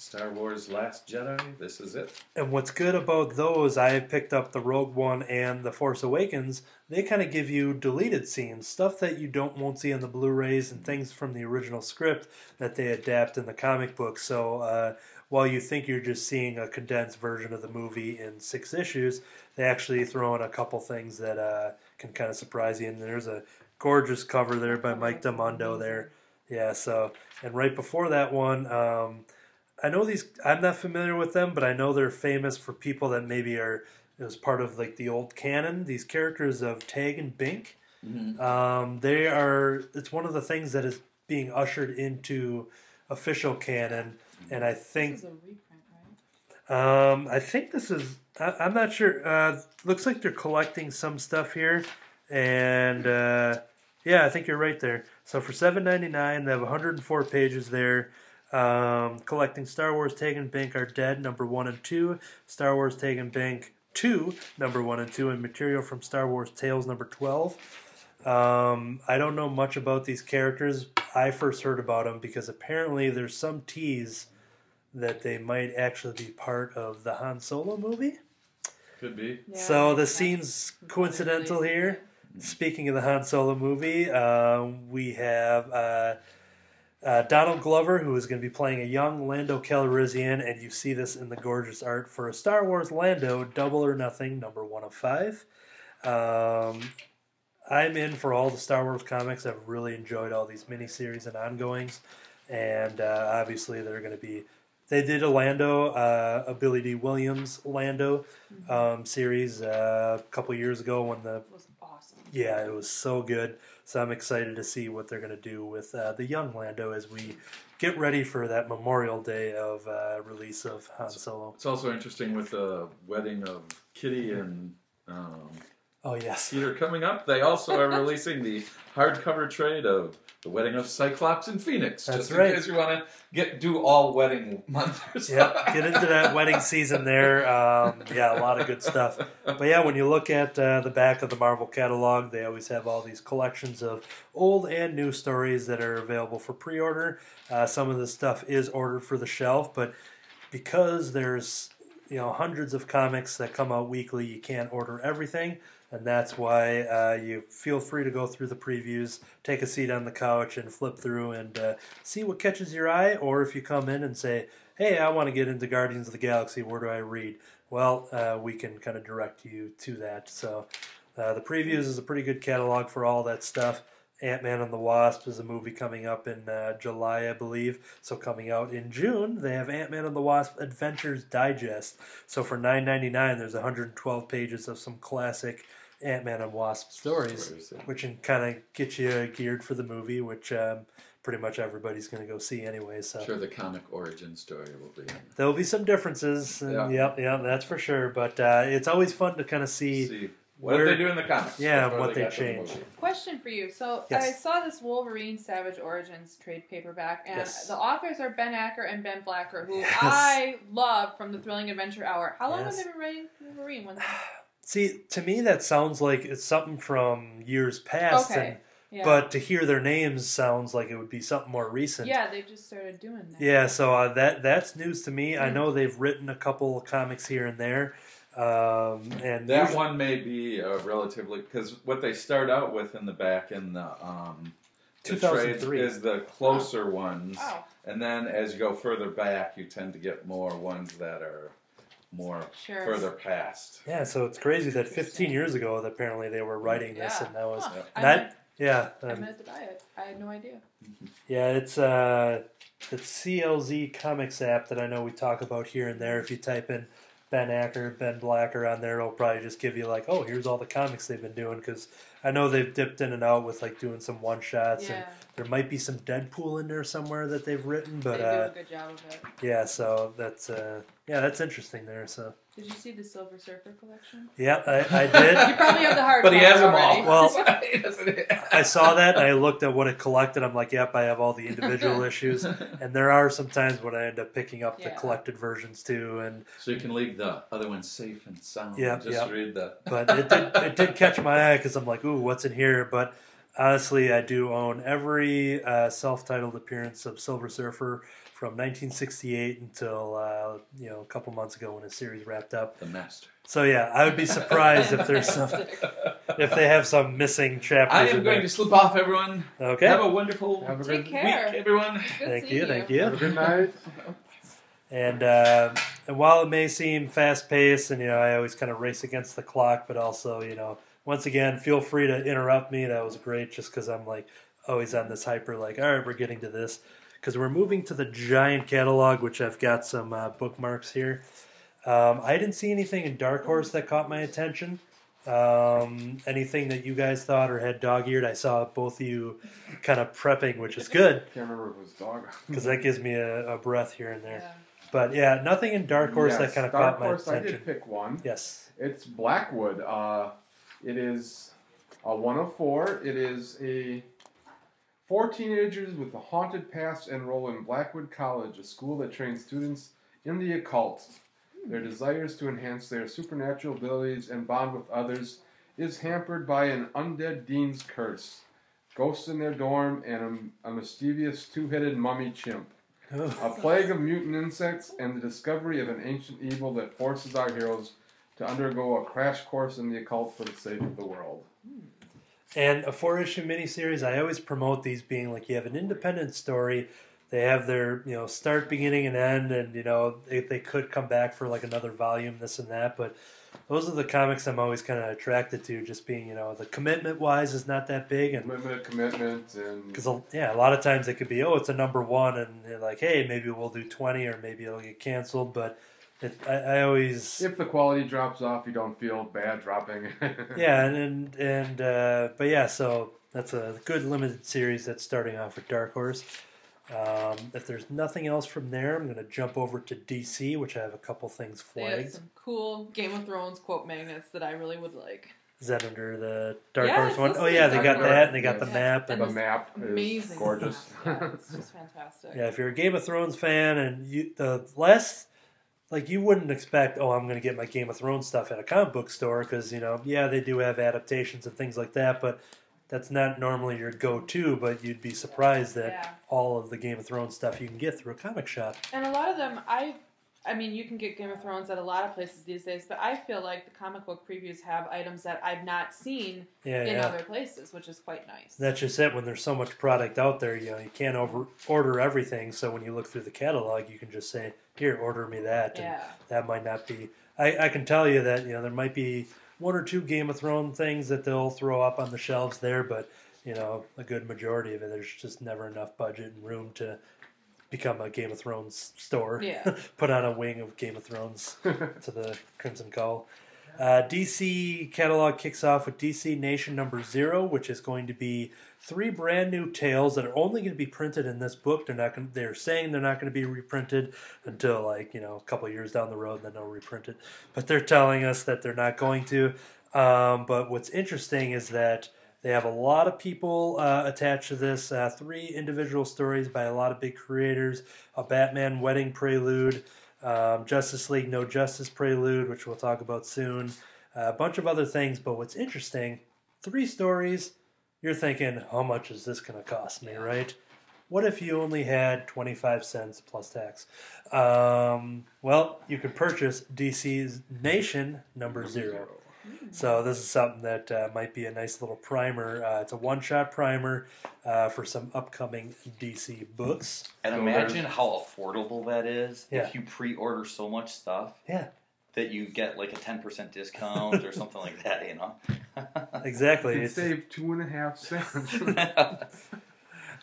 Star Wars: Last Jedi, this is it. And what's good about those, I picked up the Rogue One and the Force Awakens. They kind of give you deleted scenes, stuff that you don't won't see on the Blu-rays, and things from the original script that they adapt in the comic book. So uh, while you think you're just seeing a condensed version of the movie in six issues, they actually throw in a couple things that uh, can kind of surprise you. And there's a gorgeous cover there by Mike Del Mundo there. Yeah, so and right before that one, um, I know these. I'm not familiar with them, but I know they're famous for people that maybe are as part of like the old canon. These characters of Tag and Bink. Um, they are. It's one of the things that is being ushered into official canon, and I think This is a reprint, right? um, I think this is. I, I'm not sure. Uh, looks like they're collecting some stuff here, and uh, yeah, I think you're right there. So for 7.99, they have 104 pages there. Um, collecting Star Wars Tag and Bink are dead number one and two. Star Wars Tag and Bink two number one and two, and material from Star Wars Tales number 12. Um, I don't know much about these characters. I first heard about them because apparently there's some tease that they might actually be part of the Han Solo movie. Could be. Yeah, so the scene's coincidental here. Speaking of the Han Solo movie, um, we have uh, uh, Donald Glover, who is going to be playing a young Lando Calrissian, and you see this in the gorgeous art for a Star Wars Lando Double or Nothing, number one of five. Um, I'm in for all the Star Wars comics. I've really enjoyed all these miniseries and ongoings, and uh, obviously they're going to be. They did a Lando, uh, a Billy Dee Williams Lando um, series uh, a couple years ago when the It was awesome. yeah it was so good. So I'm excited to see what they're going to do with uh, the young Lando as we get ready for that Memorial Day of uh, release of Han Solo. It's also interesting with the wedding of Kitty and um, Oh yes, Peter coming up. They also are releasing the hardcover trade of the wedding of Cyclops and Phoenix. That's just right. in case you want to get do all wedding month. yep. Get into that wedding season there. Um, yeah, a lot of good stuff. But yeah, when you look at uh, the back of the Marvel catalog, they always have all these collections of old and new stories that are available for pre-order. Uh, some of the stuff is ordered for the shelf, but because there's you know hundreds of comics that come out weekly, you can't order everything, and that's why uh, you feel free to go through the previews, take a seat on the couch, and flip through and uh, see what catches your eye. Or if you come in and say, "Hey, I want to get into Guardians of the Galaxy. Where do I read?" Well, uh, we can kind of direct you to that. So uh, the previews is a pretty good catalog for all that stuff. Ant Man and the Wasp is a movie coming up in uh, July, I believe. So coming out in June, they have Ant Man and the Wasp Adventures Digest. So for nine ninety nine, there's 112 pages of some classic Ant Man and Wasp stories, Stories, which can kind of get you geared for the movie, which um, pretty much everybody's going to go see anyway. So I'm sure the comic origin story will be. there'll be some differences. And Yeah. Yep, yeah, that's for sure. But uh, it's always fun to kind of see See, What Where- did they do in the comics? Yeah, what they got to the Question for you. So Yes. I saw this Wolverine Savage Origins trade paperback, and Yes. the authors are Ben Acker and Ben Blacker, who Yes. I love from the Thrilling Adventure Hour. How long Yes. have they been writing Wolverine? When See, to me, that sounds like it's something from years past. Okay. And, yeah. But to hear their names sounds like it would be something more recent. yeah, they just started doing that. Yeah, so uh, that that's news to me. I Mm. know they've written a couple of comics here and there, um, and That usually- one may be uh, relatively because what they start out with in the back in the um, the trades 2003. is the closer ones, Oh, and then as you go further back, you tend to get more ones that are more sure. further past. Yeah, so it's crazy that 15 years ago, that apparently they were writing this, Yeah. and that was Huh. I that. meant, Yeah, I um, meant to buy it. I had no idea. yeah, it's uh, the CLZ Comics app that I know we talk about here and there. If you type in Ben Acker, Ben Blacker on there, it'll probably just give you like, oh, here's all the comics they've been doing. Because I know they've dipped in and out with like doing some one shots, and there might be some Deadpool in there somewhere that they've written, but they uh, a good job of it. yeah, so that's uh, yeah, that's interesting there. So Did you see the Silver Surfer collection? yeah, I, I You probably have the hard. But he has them already. all. Well, I saw that. And I looked at what it collected. I'm like, yep, I have all the individual issues. And there are some times when I end up picking up the collected versions too. And so you can leave the other one safe and sound. Yeah, just yeah. read the. but it did it did catch my eye because I'm like, ooh, what's in here? But honestly, I do own every uh, self-titled appearance of Silver Surfer from 1968 until uh, you know a couple months ago when his series wrapped up. The master. So yeah, I would be surprised if there's some if they have some missing chapters. I am in going there. to slip off, everyone. Okay. Have a wonderful Have a Take good, care. week, everyone. Good Thank seeing you, thank you. have a good night. And uh, and while it may seem fast paced, and you know I always kind of race against the clock, but also you know once again feel free to interrupt me. That was great, just because I'm like always on this hyper, like all right, we're getting to this because we're moving to the giant catalog, which I've got some uh, bookmarks here. Um, I didn't see anything in Dark Horse that caught my attention. Um, anything that you guys thought or had dog eared? I saw both of you kind of prepping, which is good Can't remember if it was dog. because that gives me a, a breath here and there. Yeah. But yeah, nothing in Dark Horse that kind of Dark caught my Horse, I did pick one. Yes. It's Blackwood. Uh, it is a 104. It is a four teenagers with a haunted past enroll in Blackwood College, a school that trains students in the occult. Their desires to enhance their supernatural abilities and bond with others is hampered by an undead dean's curse, ghosts in their dorm, and a, a mischievous two-headed mummy chimp. A plague of mutant insects and the discovery of an ancient evil that forces our heroes to undergo a crash course in the occult for the sake of the world. Hmm. And a four issue miniseries, I always promote these being like you have an independent story. They have their, you know, start, beginning, and end, and you know they, they could come back for like another volume, this and that. But those are the comics I'm always kind of attracted to. Just being, you know, the commitment wise is not that big, and Limited commitment and because yeah, a lot of times it could be, oh, it's a number one, and they're like, hey, maybe we'll do twenty, or maybe it'll get canceled. But it, I, I always if the quality drops off, you don't feel bad dropping. yeah, and and, and uh, but yeah, so that's a good limited series that's starting off with Dark Horse. Um, if there's nothing else from there, I'm going to jump over to DC, which I have a couple things They flagged. some cool Game of Thrones quote magnets that I really would like. Is that under the Dark Yeah, Horse it's one? listed Oh yeah, they got Horse. that, and they got Yeah. the map, the and the map is Amazing. gorgeous. Yeah, it's just fantastic. yeah, if you're a Game of Thrones fan, and you the less like you wouldn't expect, oh, I'm going to get my Game of Thrones stuff at a comic book store because you know, yeah, they do have adaptations and things like that, but that's not normally your go-to. But you'd be surprised that Yeah. all of the Game of Thrones stuff you can get through a comic shop. And a lot of them, I, I mean, you can get Game of Thrones at a lot of places these days, but I feel like the comic book previews have items that I've not seen Yeah, in yeah. other places, which is quite nice. That's just it. When there's so much product out there, you know, you can't over order everything. So when you look through the catalog, you can just say, "Here, order me that." And yeah. that might not be. I, I can tell you that you know there might be one or two Game of Thrones things that they'll throw up on the shelves there, but you know a good majority of it, there's just never enough budget and room to become a Game of Thrones store. Yeah. Put on a wing of Game of Thrones to the Crimson Cowl. Uh, DC catalog kicks off with DC Nation number zero, which is going to be three brand new tales that are only going to be printed in this book. They're not. Going, they're saying they're not going to be reprinted until like you know a couple years down the road, and then they'll reprint it. But they're telling us that they're not going to. Um, but what's interesting is that they have a lot of people uh, attached to this. Uh, three individual stories by a lot of big creators: a Batman Wedding Prelude, um, Justice League No Justice Prelude, which we'll talk about soon, a bunch of other things. But what's interesting, three stories. You're thinking, how much is this going to cost me, right? What if you only had 25 cents plus tax? Um, well, you could purchase DC's Nation number zero. So this is something that uh, might be a nice little primer. Uh, it's a one-shot primer uh, for some upcoming DC books. And imagine how affordable that is Yeah. if you pre-order so much stuff Yeah, that you get like a ten percent discount or something like that. You know. exactly. You save two and a half cents.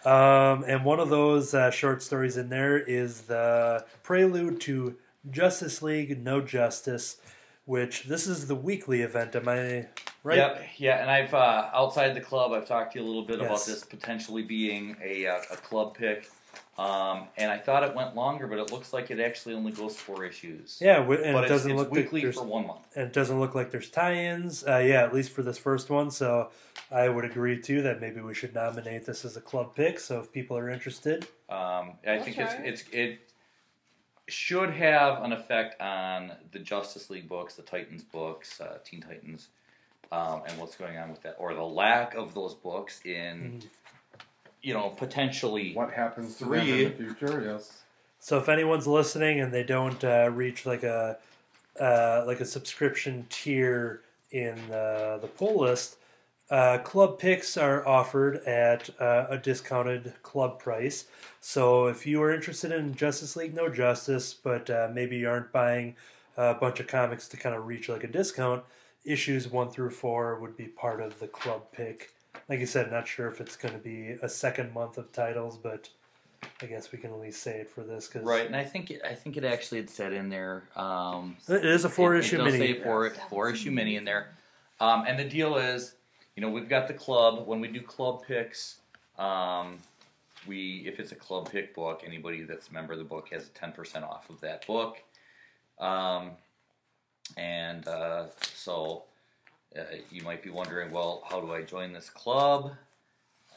Um, and one of those uh, short stories in there is the prelude to Justice League No Justice, which this is the weekly event. Am I right? Yep, yeah, and I've uh, outside the club. I've talked to you a little bit about this potentially being a uh, a club pick, um, and I thought it went longer, but it looks like it actually only goes four issues. Yeah, and but it it's, doesn't it's look like weekly there's for one month. and it doesn't look like there's tie-ins. Uh, yeah, at least for this first one. So I would agree too that maybe we should nominate this as a club pick. So if people are interested, Um, I I'll think try it's it's it should have an effect on the Justice League books, the Titans books, uh, Teen Titans, um, and what's going on with that, or the lack of those books in, you know, potentially. what happens to Three. them in the future? Yes. so if anyone's listening and they don't uh, reach like a uh, like a subscription tier in uh, the pull list, uh, club picks are offered at uh, a discounted club price. So if you are interested in Justice League No Justice, but uh, maybe you aren't buying a bunch of comics to kind of reach like a discount, issues one through four would be part of the club pick. Like you said, not sure if it's going to be a second month of titles, but I guess we can at least say it for this because Right, and I think it, I think it actually had said in there. Um, it is a four It- issue it mini. Say four, four issue mini in there. Um, and the deal is, you know, we've got the club. When we do club picks, um, we if it's a club pick book, anybody that's a member of the book has a ten percent off of that book. Um, and uh, so uh, you might be wondering, well, how do I join this club?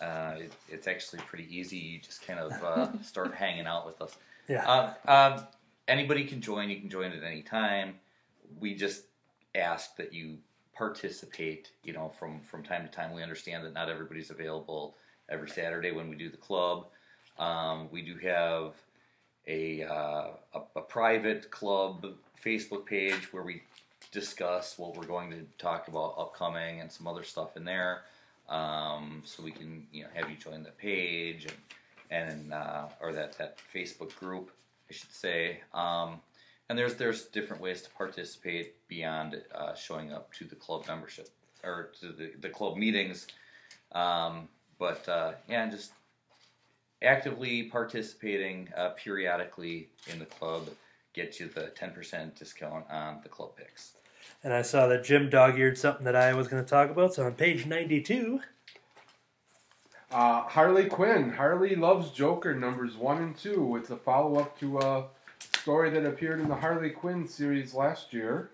Uh, it, it's actually pretty easy. You just kind of uh, start hanging out with us. Yeah. Um, um, anybody can join. You can join at any time. We just ask that you participate. You know, from from time to time. We understand that not everybody's available every Saturday when we do the club. Um, we do have a, uh, a a private club Facebook page where we discuss what we're going to talk about upcoming and some other stuff in there. Um, so we can you know have you join the page and and uh, or that that Facebook group, I should say. Um, and there's there's different ways to participate beyond uh, showing up to the club membership or to the, the club meetings. Um, but uh, yeah, just actively participating uh, periodically in the club gets you the 10% discount on the club picks. And I saw that Jim dog eared something that I was going to talk about. So on page 92, Uh, Harley Quinn. Harley Loves Joker numbers one and two. It's a follow up to a story that appeared in the Harley Quinn series last year.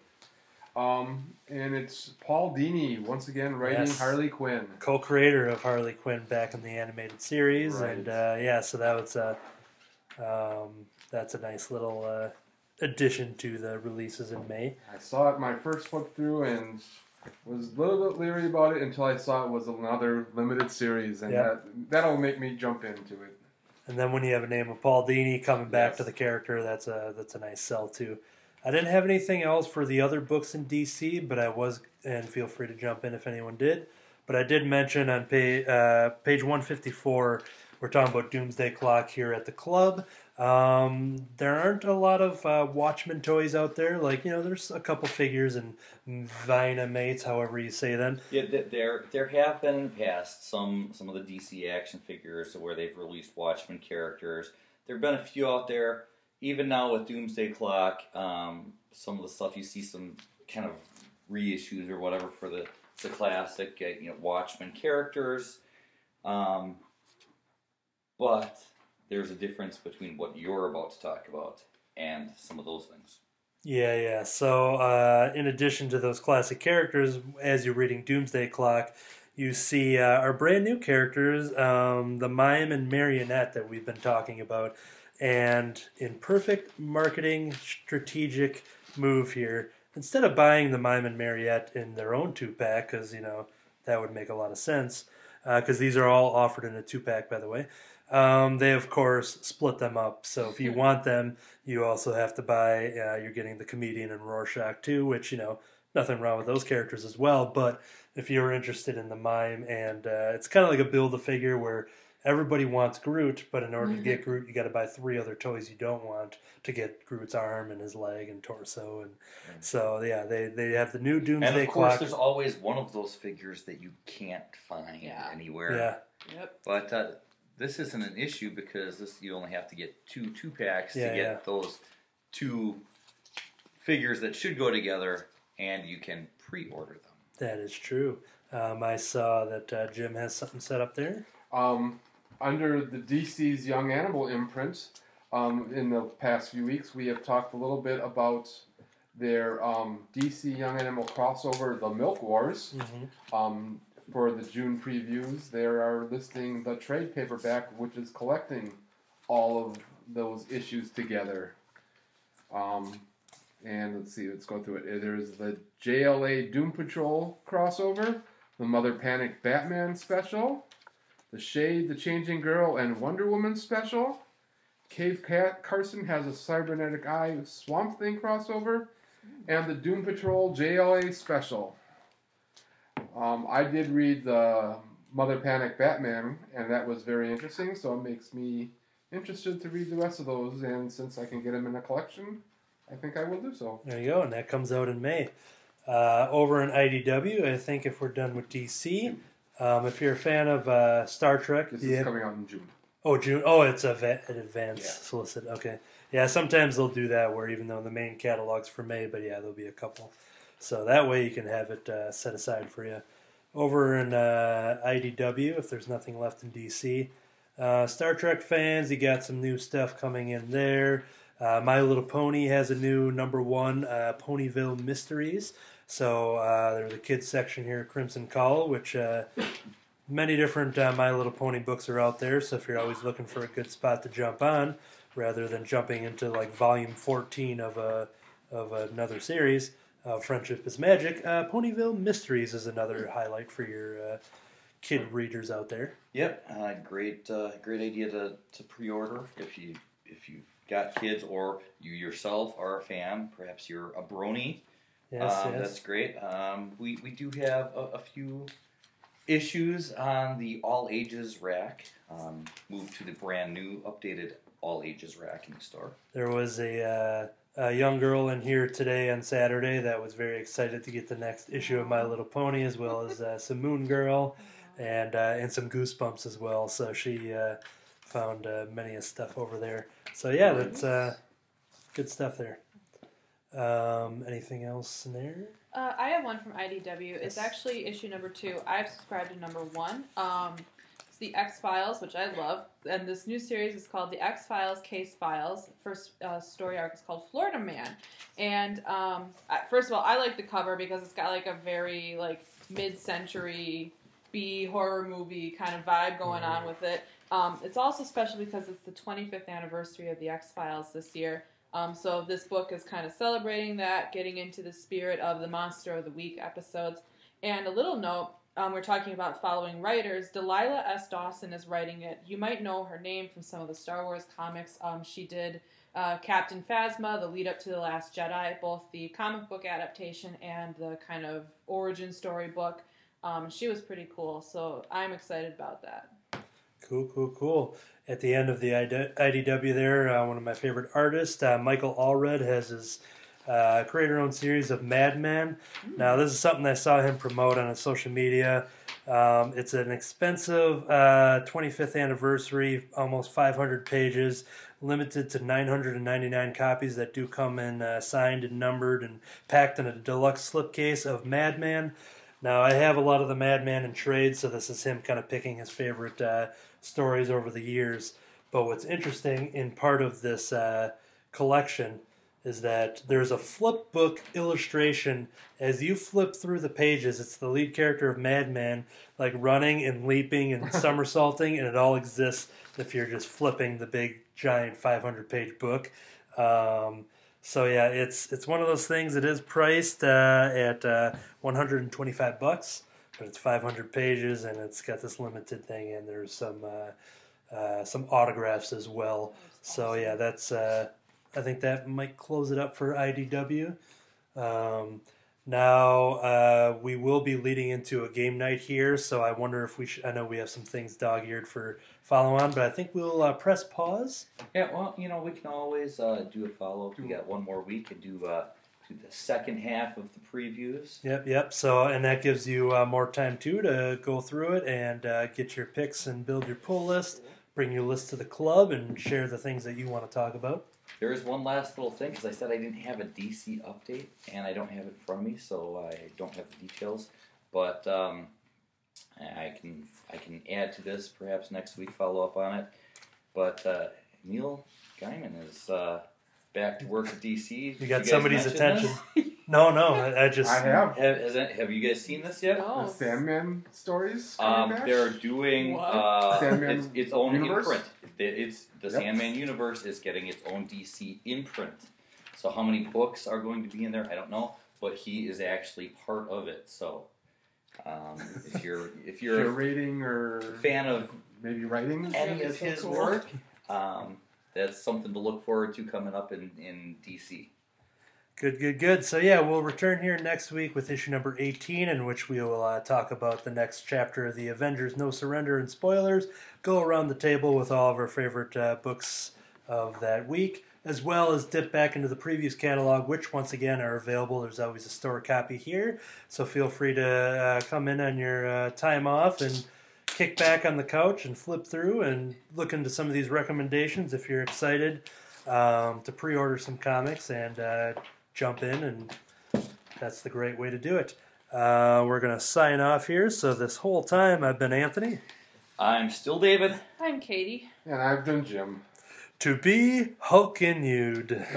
Um, and it's Paul Dini once again writing Yes. Harley Quinn. co creator of Harley Quinn back in the animated series. Right. And uh, yeah, so that was a, um, that's a nice little uh, addition to the releases in May. I saw it my first flip through and was a little bit leery about it until I saw it was another limited series, and Yeah. that that'll make me jump into it. And then when you have a name of Paul Dini coming back Yes. to the character, that's a that's a nice sell too. I didn't have anything else for the other books in DC, but I was, and feel free to jump in if anyone did. But I did mention on page uh, page one fifty four, we're talking about Doomsday Clock here at the club. Um, there aren't a lot of uh, Watchmen toys out there. Like you know, there's a couple figures and Vinimates, however you say them. Yeah, there there have been in the past some some of the DC action figures where they've released Watchmen characters. There have been a few out there. Even now with Doomsday Clock, um, some of the stuff you see some kind of reissues or whatever for the the classic uh, you know Watchmen characters. Um, but there's a difference between what you're about to talk about and some of those things. Yeah, yeah. So, uh, in addition to those classic characters, as you're reading Doomsday Clock, you see uh, our brand new characters, um, the mime and marionette that we've been talking about. And in perfect marketing strategic move here, instead of buying the mime and marionette in their own two pack, because, you know, that would make a lot of sense, because these are all offered in a two pack, by the way. Um, they of course split them up. So if you want them, you also have to buy. Uh, you're getting the comedian and Rorschach too, which you know nothing wrong with those characters as well. But if you're interested in the mime, and uh, it's kind of like a build a figure where everybody wants Groot, but in order to get Groot, you got to buy three other toys you don't want to get Groot's arm and his leg and torso, and so yeah, they they have the new Doomsday And of course, Clock. there's always one of those figures that you can't find Yeah. anywhere. Yeah, Yep. But uh, this isn't an issue because this you only have to get two two packs Yeah, to get yeah. those two figures that should go together, and you can pre-order them. that is true. Um, I saw that uh, Jim has something set up there. Um, under the DC's Young Animal imprint, um, in the past few weeks, we have talked a little bit about their um, DC Young Animal crossover, The Milk Wars. Mm-hmm. For the June previews, they are listing the trade paperback, which is collecting all of those issues together. Um, and let's see, let's go through it. There's the JLA Doom Patrol crossover, the Mother Panic Batman special, the Shade, the Changing Girl, and Wonder Woman special. Cave Cat Carson has a cybernetic eye Swamp Thing crossover, and the Doom Patrol JLA special. Um, I did read the Mother Panic Batman, and that was very interesting. So it makes me interested to read the rest of those. And since I can get them in a collection, I think I will do so. There you go, and that comes out in May. Uh, over in IDW, I think if we're done with DC, um, if you're a fan of uh, Star Trek, This is coming out in June. oh June, oh it's a va- an advance Yeah. solicit. Okay, yeah, sometimes they'll do that where even though the main catalog's for May, but yeah, there'll be a couple, so that way you can have it uh, set aside for you. Over in uh, IDW, if there's nothing left in DC, uh, Star Trek fans, you got some new stuff coming in there. Uh, My Little Pony has a new number one, uh, Ponyville Mysteries. So uh, there's a kids section here, Crimson Cowl, which many different My Little Pony books are out there. So if you're always looking for a good spot to jump on, rather than jumping into like volume 14 of a of another series, uh, Friendship is Magic, uh, Ponyville Mysteries is another highlight for your uh, kid readers out there. Yep, uh, great, uh, great idea to, to pre-order if you if you've got kids or you yourself are a fan. Perhaps you're a brony. Yes, um, yes. That's great. Um, we we do have a, a few issues on the all ages rack. Um, moved to the brand new updated all ages rack in the store. There was a, uh, a young girl in here today on Saturday that was very excited to get the next issue of My Little Pony, as well as uh, some Moon Girl and uh, and some Goosebumps as well. So she uh, found uh, many a stuff over there. So yeah, that's uh, good stuff there. Um, anything else in there? Uh, I have one from IDW. It's actually issue number two. I've subscribed to number one. Um, it's the X Files, which I love, and this new series is called the X Files Case Files. First uh, story arc is called Florida Man, and um, first of all, I like the cover because it's got like a very like mid-century B horror movie kind of vibe going on with it. Um, it's also special because it's the 25th anniversary of the X Files this year. Um, so this book is kind of celebrating that, getting into the spirit of the Monster of the Week episodes. And a little note, um, we're talking about following writers. Delilah S. Dawson is writing it. You might know her name from some of the Star Wars comics. Um, she did uh, Captain Phasma, the lead up to The Last Jedi, both the comic book adaptation and the kind of origin story book. Um, she was pretty cool, so I'm excited about that. Cool, cool, cool. At the end of the IDW, there, uh, one of my favorite artists, uh, Michael Allred, has his uh, creator-owned series of Madman. Now, this is something I saw him promote on his social media. Um, it's an expensive uh, 25th anniversary, almost 500 pages, limited to 999 copies that do come in uh, signed and numbered and packed in a deluxe slipcase of Madman. Now, I have a lot of the Madman in trade, so this is him kind of picking his favorite uh, stories over the years. But what's interesting in part of this uh, collection is that there's a flip book illustration. As you flip through the pages, it's the lead character of Madman, like running and leaping and somersaulting, and it all exists if you're just flipping the big giant 500 page book. Um, so yeah, it's it's one of those things. It is priced uh, at uh, 125 bucks, but it's 500 pages and it's got this limited thing, and there's some uh, uh, some autographs as well. So yeah, that's uh, I think that might close it up for IDW. Um, now uh, we will be leading into a game night here, so I wonder if we should. I know we have some things dog-eared for follow on, but I think we'll uh, press pause. Yeah, well, you know, we can always uh, do a follow up. We got one more week and do uh, do the second half of the previews. Yep, yep. So, and that gives you uh, more time too to go through it and uh, get your picks and build your pull list. Bring your list to the club and share the things that you want to talk about. There is one last little thing because I said I didn't have a DC update and I don't have it from me, so I don't have the details. But um, I can I can add to this perhaps next week. Follow up on it. But uh, Neil Gaiman is uh, back to work at DC. You Did got guys somebody's attention. No, no, I, I just I have Have, has have you guys seen this yet? the Oh, Sandman stories. Um, they're doing uh, Sandman its, its own universe? imprint. It- It's the Yep. Sandman universe is getting its own DC imprint. So how many books are going to be in there? I don't know, but he is actually part of it. So um, if you're if If you're you're reading or a fan of maybe writing. any of his cool. work, um, that's something to look forward to coming up in in DC. Good, good, good. So yeah, we'll return here next week with issue number 18, in which we will uh, talk about the next chapter of the Avengers: No Surrender and spoilers. Go around the table with all of our favorite uh, books of that week, as well as dip back into the previews catalog, which once again are available. There's always a store copy here, so feel free to uh, come in on your uh, time off and kick back on the couch and flip through and look into some of these recommendations if you're excited um, to pre-order some comics and uh, jump in, and that's the great way to do it. Uh, we're going to sign off here. So this whole time I've been Anthony. I'm still David. I'm Katie. And I've been Jim. To be continued.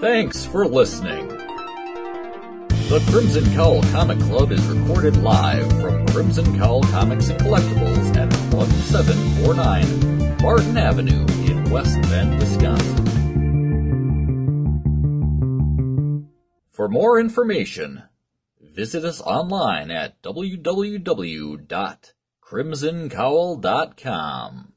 Thanks for listening. The Crimson Cowl Comic Club is recorded live from Crimson Cowl Comics and Collectibles at 1749 Barton Avenue West Bend, Wisconsin. For more information, visit us online at www.crimsoncowl.com.